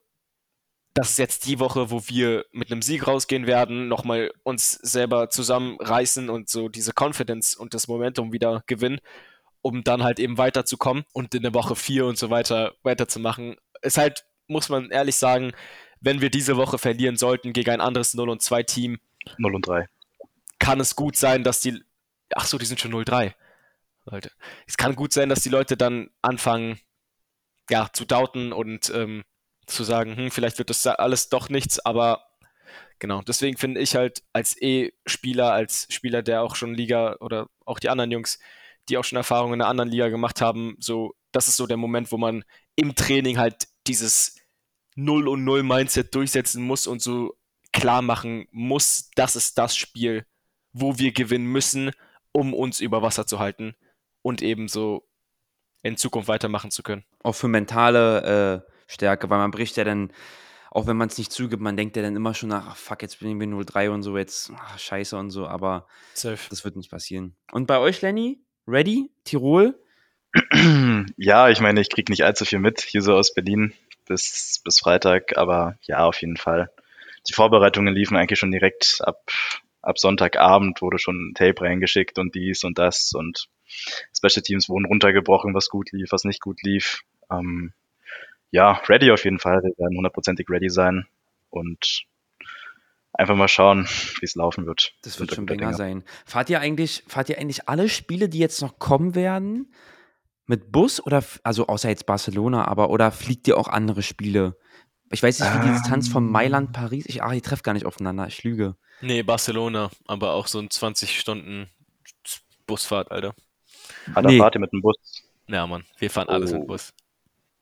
das ist jetzt die Woche, wo wir mit einem Sieg rausgehen werden, nochmal uns selber zusammenreißen und so diese Confidence und das Momentum wieder gewinnen, um dann halt eben weiterzukommen und in der Woche vier und so weiter weiterzumachen. Ist halt, muss man ehrlich sagen, wenn wir diese Woche verlieren sollten gegen ein anderes 0 und 2 Team. 0 und 3. Kann es gut sein, dass die. Ach so, die sind schon 0-3. Leute. Es kann gut sein, dass die Leute dann anfangen, ja, zu doubten und ähm, zu sagen, hm, vielleicht wird das alles doch nichts, aber genau, deswegen finde ich halt als E-Spieler, als Spieler, der auch schon Liga oder auch die anderen Jungs, die auch schon Erfahrungen in einer anderen Liga gemacht haben, so, das ist so der Moment, wo man im Training halt dieses 0 und 0 Mindset durchsetzen muss und so klar machen muss, das ist das Spiel, wo wir gewinnen müssen, um uns über Wasser zu halten und eben so in Zukunft weitermachen zu können. Auch für mentale äh, Stärke, weil man bricht ja dann, auch wenn man es nicht zugibt, man denkt ja dann immer schon nach, ach, fuck, jetzt bin ich 0-3 und so, jetzt ach, scheiße und so, aber Safe. das wird nicht passieren. Und bei euch, Lenny? Ready? Tirol? Ja, ich meine, ich kriege nicht allzu viel mit, hier so aus Berlin bis, bis Freitag, aber ja, auf jeden Fall. Die Vorbereitungen liefen eigentlich schon direkt ab, ab Sonntagabend, wurde schon ein Tape reingeschickt und dies und das und Special Teams wurden runtergebrochen, was gut lief, was nicht gut lief. Ähm, ja, ready auf jeden Fall. Wir werden hundertprozentig ready sein und einfach mal schauen, wie es laufen wird. Das wird schon länger sein. Fahrt ihr eigentlich, fahrt ihr eigentlich alle Spiele, die jetzt noch kommen werden, mit Bus oder, also außer jetzt Barcelona, aber oder fliegt ihr auch andere Spiele? Ich weiß nicht, wie die Distanz von Mailand, ähm. Paris, ich, ach, ihr trefft gar nicht aufeinander, ich lüge. Nee, Barcelona, aber auch so ein 20 Stunden Busfahrt, Alter. Ah, da nee. fahrt ihr mit dem Bus. Ja, Mann, wir fahren alles oh. mit Bus.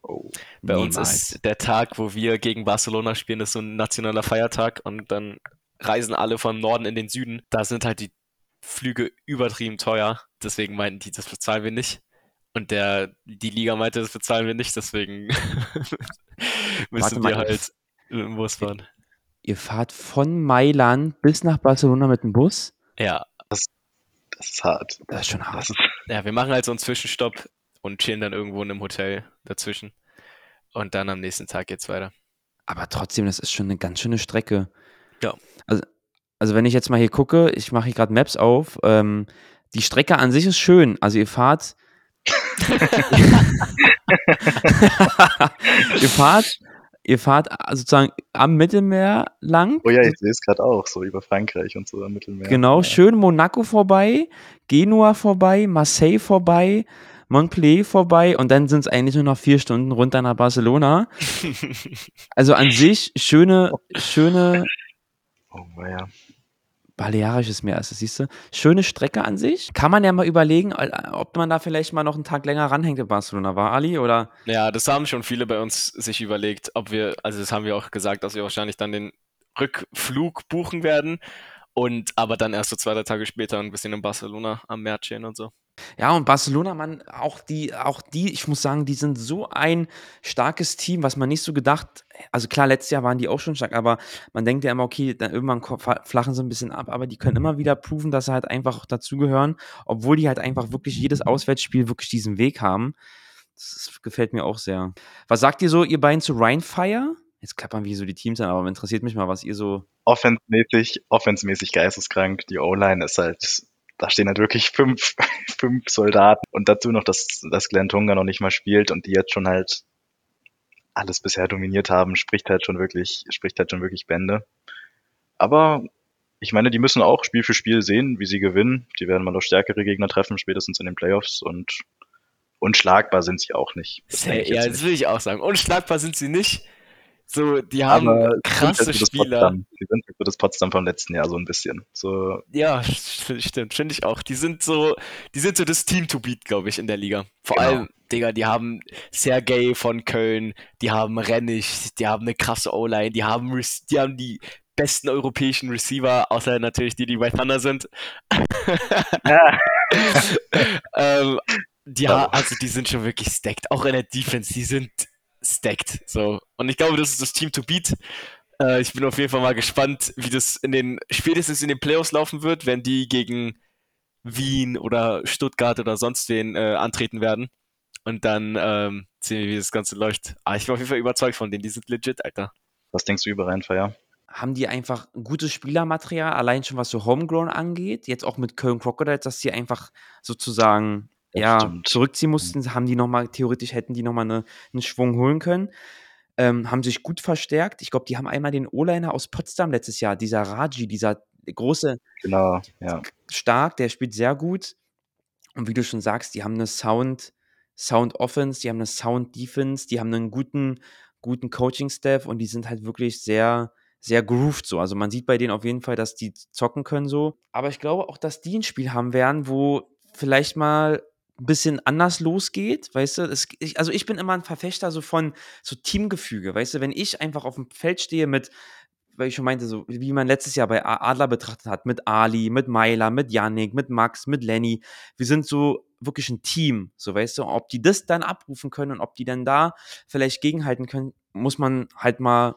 Oh, Bei niemals. uns ist der Tag, wo wir gegen Barcelona spielen, ist so ein nationaler Feiertag und dann reisen alle vom Norden in den Süden. Da sind halt die Flüge übertrieben teuer. Deswegen meinten die, das bezahlen wir nicht. Und der, die Liga meinte, das bezahlen wir nicht, deswegen müssen wir halt mit dem Bus fahren. Ihr fahrt von Mailand bis nach Barcelona mit dem Bus? Ja. Das, das ist hart. Das ist schon hart. Ja, wir machen halt so einen Zwischenstopp und chillen dann irgendwo in einem Hotel dazwischen. Und dann am nächsten Tag geht's weiter. Aber trotzdem, das ist schon eine ganz schöne Strecke. Ja. Also, also wenn ich jetzt mal hier gucke, ich mache hier gerade Maps auf, ähm, die Strecke an sich ist schön. Also ihr fahrt. ihr fahrt ihr fahrt sozusagen am Mittelmeer lang. Oh ja, ich sehe es gerade auch, so über Frankreich und so am Mittelmeer. Genau, ja. schön Monaco vorbei, Genua vorbei, Marseille vorbei, Montpellier vorbei und dann sind es eigentlich nur noch vier Stunden runter nach Barcelona. also an sich schöne, schöne. Oh, ja. Balearisches Meer ist das, siehst du? Schöne Strecke an sich. Kann man ja mal überlegen, ob man da vielleicht mal noch einen Tag länger ranhängt in Barcelona. War Ali oder? Ja, das haben schon viele bei uns sich überlegt, ob wir, also das haben wir auch gesagt, dass wir wahrscheinlich dann den Rückflug buchen werden und aber dann erst so zwei, drei Tage später ein bisschen in Barcelona am Meer chillen und so. Ja, und Barcelona, man, auch die, auch die, ich muss sagen, die sind so ein starkes Team, was man nicht so gedacht, also klar, letztes Jahr waren die auch schon stark, aber man denkt ja immer, okay, dann irgendwann flachen sie ein bisschen ab, aber die können immer wieder proven, dass sie halt einfach dazugehören, obwohl die halt einfach wirklich jedes Auswärtsspiel wirklich diesen Weg haben. Das gefällt mir auch sehr. Was sagt ihr so, ihr beiden zu Rheinfire? Jetzt klappern wie so die Teams an, aber interessiert mich mal, was ihr so. Offensmäßig, offensmäßig geisteskrank. Die O-Line ist halt da stehen halt wirklich fünf, fünf Soldaten und dazu noch, dass, dass Glenn Tunga noch nicht mal spielt und die jetzt schon halt alles bisher dominiert haben, spricht halt schon wirklich, spricht halt schon wirklich Bände. Aber ich meine, die müssen auch Spiel für Spiel sehen, wie sie gewinnen. Die werden mal noch stärkere Gegner treffen, spätestens in den Playoffs und unschlagbar sind sie auch nicht. Das ja, das will ich auch sagen. Unschlagbar sind sie nicht. So, die haben Aber krasse halt Spieler. Potsdam. Die sind halt so das Potsdam vom letzten Jahr so ein bisschen. So. Ja, stimmt, finde ich auch. Die sind so, die sind so das Team to beat, glaube ich, in der Liga. Vor genau. allem, Digga, die haben Sergei von Köln, die haben Rennig, die haben eine krasse O-Line, die haben, die haben die besten europäischen Receiver, außer natürlich die, die bei Thunder sind. Ja. ähm, die, also die sind schon wirklich stacked. Auch in der Defense, die sind stacked. So. Und ich glaube, das ist das Team to beat. Äh, ich bin auf jeden Fall mal gespannt, wie das in den, spätestens in den Playoffs laufen wird, wenn die gegen Wien oder Stuttgart oder sonst wen äh, antreten werden. Und dann ähm, sehen wir, wie das Ganze läuft. Aber ich bin auf jeden Fall überzeugt von denen, die sind legit, Alter. Was denkst du über Rheinfeier? Haben die einfach gutes Spielermaterial, allein schon was so Homegrown angeht, jetzt auch mit Köln Crocodiles, dass die einfach sozusagen ja, stimmt. zurückziehen mhm. mussten, haben die nochmal, theoretisch hätten die nochmal eine, einen Schwung holen können. Ähm, haben sich gut verstärkt. Ich glaube, die haben einmal den O-Liner aus Potsdam letztes Jahr, dieser Raji, dieser große, genau, ja. stark, der spielt sehr gut. Und wie du schon sagst, die haben eine Sound, Sound Offense, die haben eine Sound Defense, die haben einen guten, guten Coaching-Staff und die sind halt wirklich sehr, sehr grooved so. Also man sieht bei denen auf jeden Fall, dass die zocken können so. Aber ich glaube auch, dass die ein Spiel haben werden, wo vielleicht mal ein bisschen anders losgeht, weißt du? Es, ich, also ich bin immer ein Verfechter so von so Teamgefüge, weißt du? Wenn ich einfach auf dem Feld stehe mit, weil ich schon meinte, so wie man letztes Jahr bei Adler betrachtet hat, mit Ali, mit Meiler, mit Yannick, mit Max, mit Lenny, wir sind so wirklich ein Team, so weißt du, ob die das dann abrufen können und ob die dann da vielleicht gegenhalten können, muss man halt mal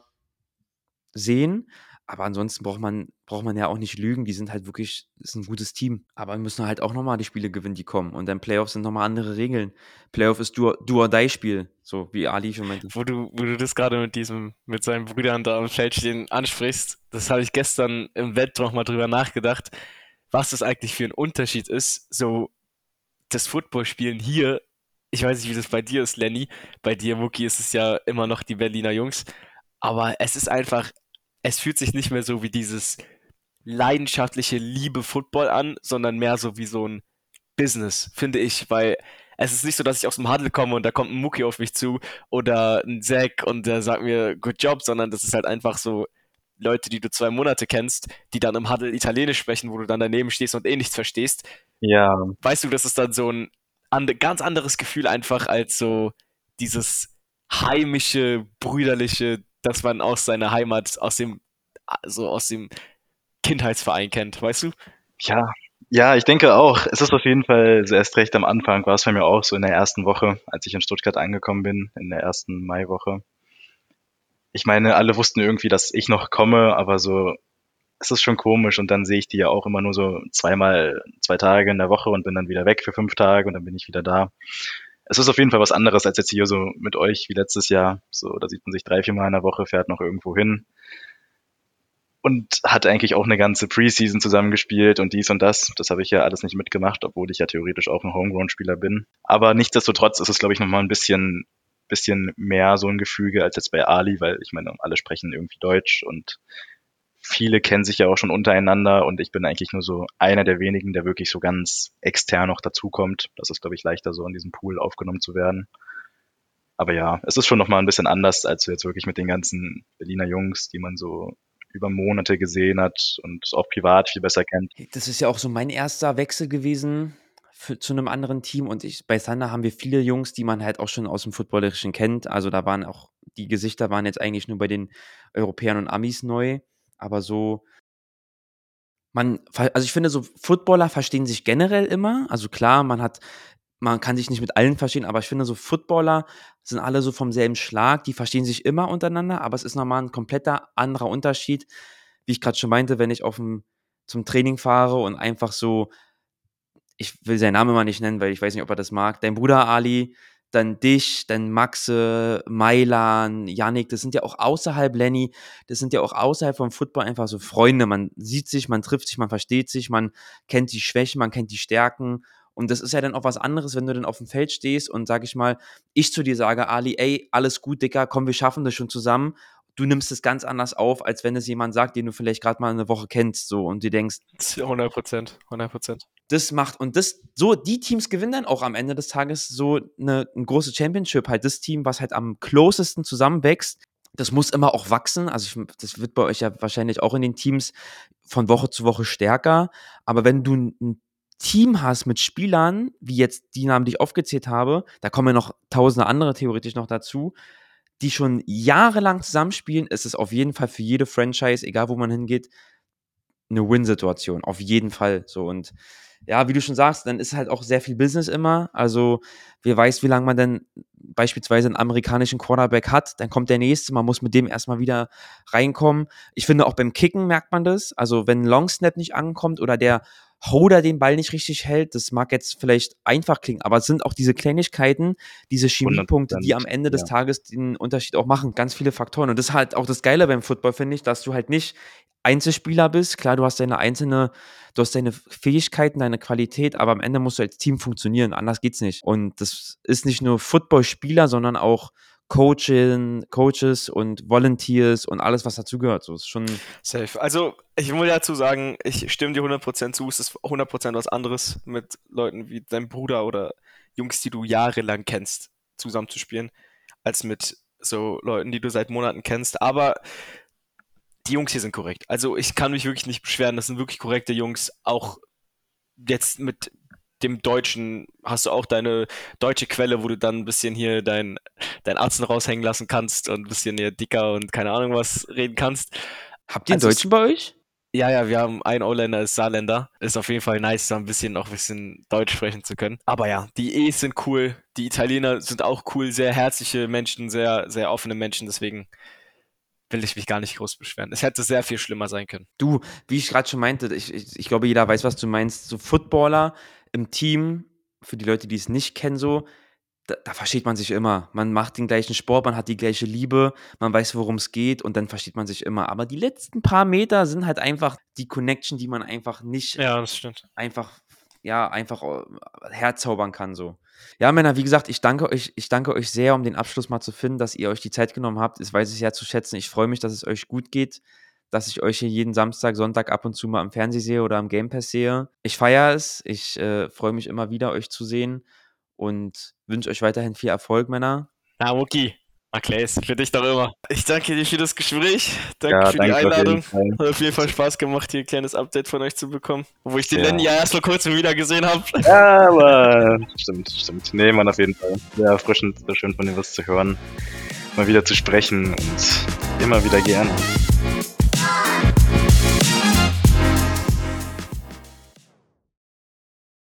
sehen. Aber ansonsten braucht man, braucht man ja auch nicht lügen. Die sind halt wirklich, ist ein gutes Team. Aber müssen halt auch nochmal die Spiele gewinnen, die kommen. Und dann Playoffs sind nochmal andere Regeln. Playoff ist Do-or-Die-Spiel, so wie Ali schon meinte. Wo du, wo du das gerade mit diesem, mit seinen Brüdern da am Feld stehen ansprichst, das habe ich gestern im Wett nochmal drüber nachgedacht, was das eigentlich für ein Unterschied ist. So, das Footballspielen hier, ich weiß nicht, wie das bei dir ist, Lenny. Bei dir, Muki, ist es ja immer noch die Berliner Jungs. Aber es ist einfach, es fühlt sich nicht mehr so wie dieses leidenschaftliche Liebe Football an, sondern mehr so wie so ein Business, finde ich, weil es ist nicht so, dass ich aus dem Huddle komme und da kommt ein Muki auf mich zu oder ein Zack und der sagt mir Good Job, sondern das ist halt einfach so Leute, die du zwei Monate kennst, die dann im Huddle Italienisch sprechen, wo du dann daneben stehst und eh nichts verstehst. Ja. Weißt du, das ist dann so ein and ganz anderes Gefühl einfach als so dieses heimische, brüderliche, dass man aus seiner Heimat, aus dem, also aus dem Kindheitsverein kennt, weißt du? Ja, ja, ich denke auch. Es ist auf jeden Fall erst recht am Anfang, war es bei mir auch so in der ersten Woche, als ich in Stuttgart angekommen bin, in der ersten Maiwoche. Ich meine, alle wussten irgendwie, dass ich noch komme, aber so, es ist schon komisch und dann sehe ich die ja auch immer nur so zweimal, zwei Tage in der Woche und bin dann wieder weg für fünf Tage und dann bin ich wieder da es ist auf jeden Fall was anderes als jetzt hier so mit euch wie letztes Jahr. So, da sieht man sich drei, vier Mal in der Woche, fährt noch irgendwo hin und hat eigentlich auch eine ganze Preseason zusammengespielt und dies und das. Das habe ich ja alles nicht mitgemacht, obwohl ich ja theoretisch auch ein Homegrown-Spieler bin. Aber nichtsdestotrotz ist es, glaube ich, nochmal ein bisschen, bisschen mehr so ein Gefüge als jetzt bei Ali, weil ich meine, alle sprechen irgendwie Deutsch und viele kennen sich ja auch schon untereinander und ich bin eigentlich nur so einer der wenigen, der wirklich so ganz extern noch dazukommt. Das ist, glaube ich, leichter so in diesem Pool aufgenommen zu werden. Aber ja, es ist schon nochmal ein bisschen anders, als jetzt wirklich mit den ganzen Berliner Jungs, die man so über Monate gesehen hat und auch privat viel besser kennt. Das ist ja auch so mein erster Wechsel gewesen für, zu einem anderen Team und ich, bei Thunder haben wir viele Jungs, die man halt auch schon aus dem Footballerischen kennt. Also da waren auch, die Gesichter waren jetzt eigentlich nur bei den Europäern und Amis neu aber so man also ich finde so Footballer verstehen sich generell immer. Also klar, man hat man kann sich nicht mit allen verstehen, aber ich finde so Footballer sind alle so vom selben Schlag, die verstehen sich immer untereinander, aber es ist nochmal ein kompletter anderer Unterschied, wie ich gerade schon meinte, wenn ich aufm zum Training fahre und einfach so ich will seinen Namen mal nicht nennen, weil ich weiß nicht, ob er das mag. Dein Bruder Ali dann dich, dann Maxe, Mailan, Yannick, das sind ja auch außerhalb Lenny, das sind ja auch außerhalb vom Football einfach so Freunde. Man sieht sich, man trifft sich, man versteht sich, man kennt die Schwächen, man kennt die Stärken. Und das ist ja dann auch was anderes, wenn du dann auf dem Feld stehst und sag ich mal, ich zu dir sage, Ali, ey, alles gut, Dicker, komm, wir schaffen das schon zusammen. du nimmst es ganz anders auf, als wenn es jemand sagt, den du vielleicht gerade mal eine Woche kennst, so und du denkst. 100 Prozent, 100 Prozent. Das macht und das, so, die Teams gewinnen dann auch am Ende des Tages so eine, eine große Championship. Halt das Team, was halt am closesten zusammenwächst, das muss immer auch wachsen. Also das wird bei euch ja wahrscheinlich auch in den Teams von Woche zu Woche stärker. Aber wenn du ein Team hast mit Spielern, wie jetzt die Namen, die ich aufgezählt habe, da kommen ja noch tausende andere theoretisch noch dazu, die schon jahrelang zusammenspielen, ist es auf jeden Fall für jede Franchise, egal wo man hingeht, eine Win-Situation. Auf jeden Fall. So und ja, wie du schon sagst, dann ist halt auch sehr viel Business immer. Also, wer weiß, wie lange man denn beispielsweise einen amerikanischen Quarterback hat, dann kommt der nächste, man muss mit dem erstmal wieder reinkommen. Ich finde auch beim Kicken merkt man das. Also, wenn ein Long Snap nicht ankommt oder der Holder den Ball nicht richtig hält, das mag jetzt vielleicht einfach klingen, aber es sind auch diese Kleinigkeiten, diese Chemiepunkte, die am Ende des ja. Tages den Unterschied auch machen. Ganz viele Faktoren. Und das ist halt auch das Geile beim Football, finde ich, dass du halt nicht Einzelspieler bist. Klar, du hast deine einzelne, du hast deine Fähigkeiten, deine Qualität, aber am Ende musst du als Team funktionieren. Anders geht's nicht. Und das ist nicht nur Footballspieler, sondern auch Coachin, Coaches und Volunteers und alles, was dazugehört. So ist schon. Safe. Also, ich muss dazu sagen, ich stimme dir 100% zu. Es ist 100% was anderes, mit Leuten wie deinem Bruder oder Jungs, die du jahrelang kennst, zusammenzuspielen, als mit so Leuten, die du seit Monaten kennst. Aber die Jungs hier sind korrekt. Also, ich kann mich wirklich nicht beschweren. Das sind wirklich korrekte Jungs. Auch jetzt mit dem Deutschen hast du auch deine deutsche Quelle, wo du dann ein bisschen hier dein, dein Arzen raushängen lassen kannst und ein bisschen hier dicker und keine Ahnung was reden kannst. Habt ihr einen also Deutschen bei euch? Ja, ja, wir haben einen Holländer, ist Saarländer. Ist auf jeden Fall nice, da ein bisschen auch ein bisschen Deutsch sprechen zu können. Aber ja, die E's sind cool. Die Italiener sind auch cool, sehr herzliche Menschen, sehr, sehr offene Menschen. Deswegen will ich mich gar nicht groß beschweren. Es hätte sehr viel schlimmer sein können. Du, wie ich gerade schon meinte, ich, ich, ich, glaube, jeder weiß, was du meinst. So Footballer im Team, für die Leute, die es nicht kennen, so, da, da, versteht man sich immer. Man macht den gleichen Sport, man hat die gleiche Liebe, man weiß, worum es geht und dann versteht man sich immer. Aber die letzten paar Meter sind halt einfach die Connection, die man einfach nicht ja, einfach, ja, einfach äh, herzaubern kann. So. Ja, Männer, wie gesagt, ich danke euch, ich danke euch sehr, um den Abschluss mal zu finden, dass ihr euch die Zeit genommen habt. Das weiß ich sehr zu schätzen. Ich freue mich, dass es euch gut geht dass ich euch hier jeden Samstag, Sonntag ab und zu mal am Fernsehen sehe oder am Game Pass sehe. Ich feiere es. Ich äh, freue mich immer wieder, euch zu sehen und wünsche euch weiterhin viel Erfolg, Männer. Na, Muki. Klaes, für dich doch immer. Ich danke dir für das Gespräch. Danke ja, für danke die Einladung. Auf jeden, Hat auf jeden Fall Spaß gemacht, hier ein kleines Update von euch zu bekommen. Wo ich den ja. Lenny ja erst vor kurzem wieder gesehen habe. Ja, aber stimmt, stimmt. Nee, man, auf jeden Fall. Sehr erfrischend, sehr schön von dir was zu hören. Mal wieder zu sprechen und immer wieder gerne.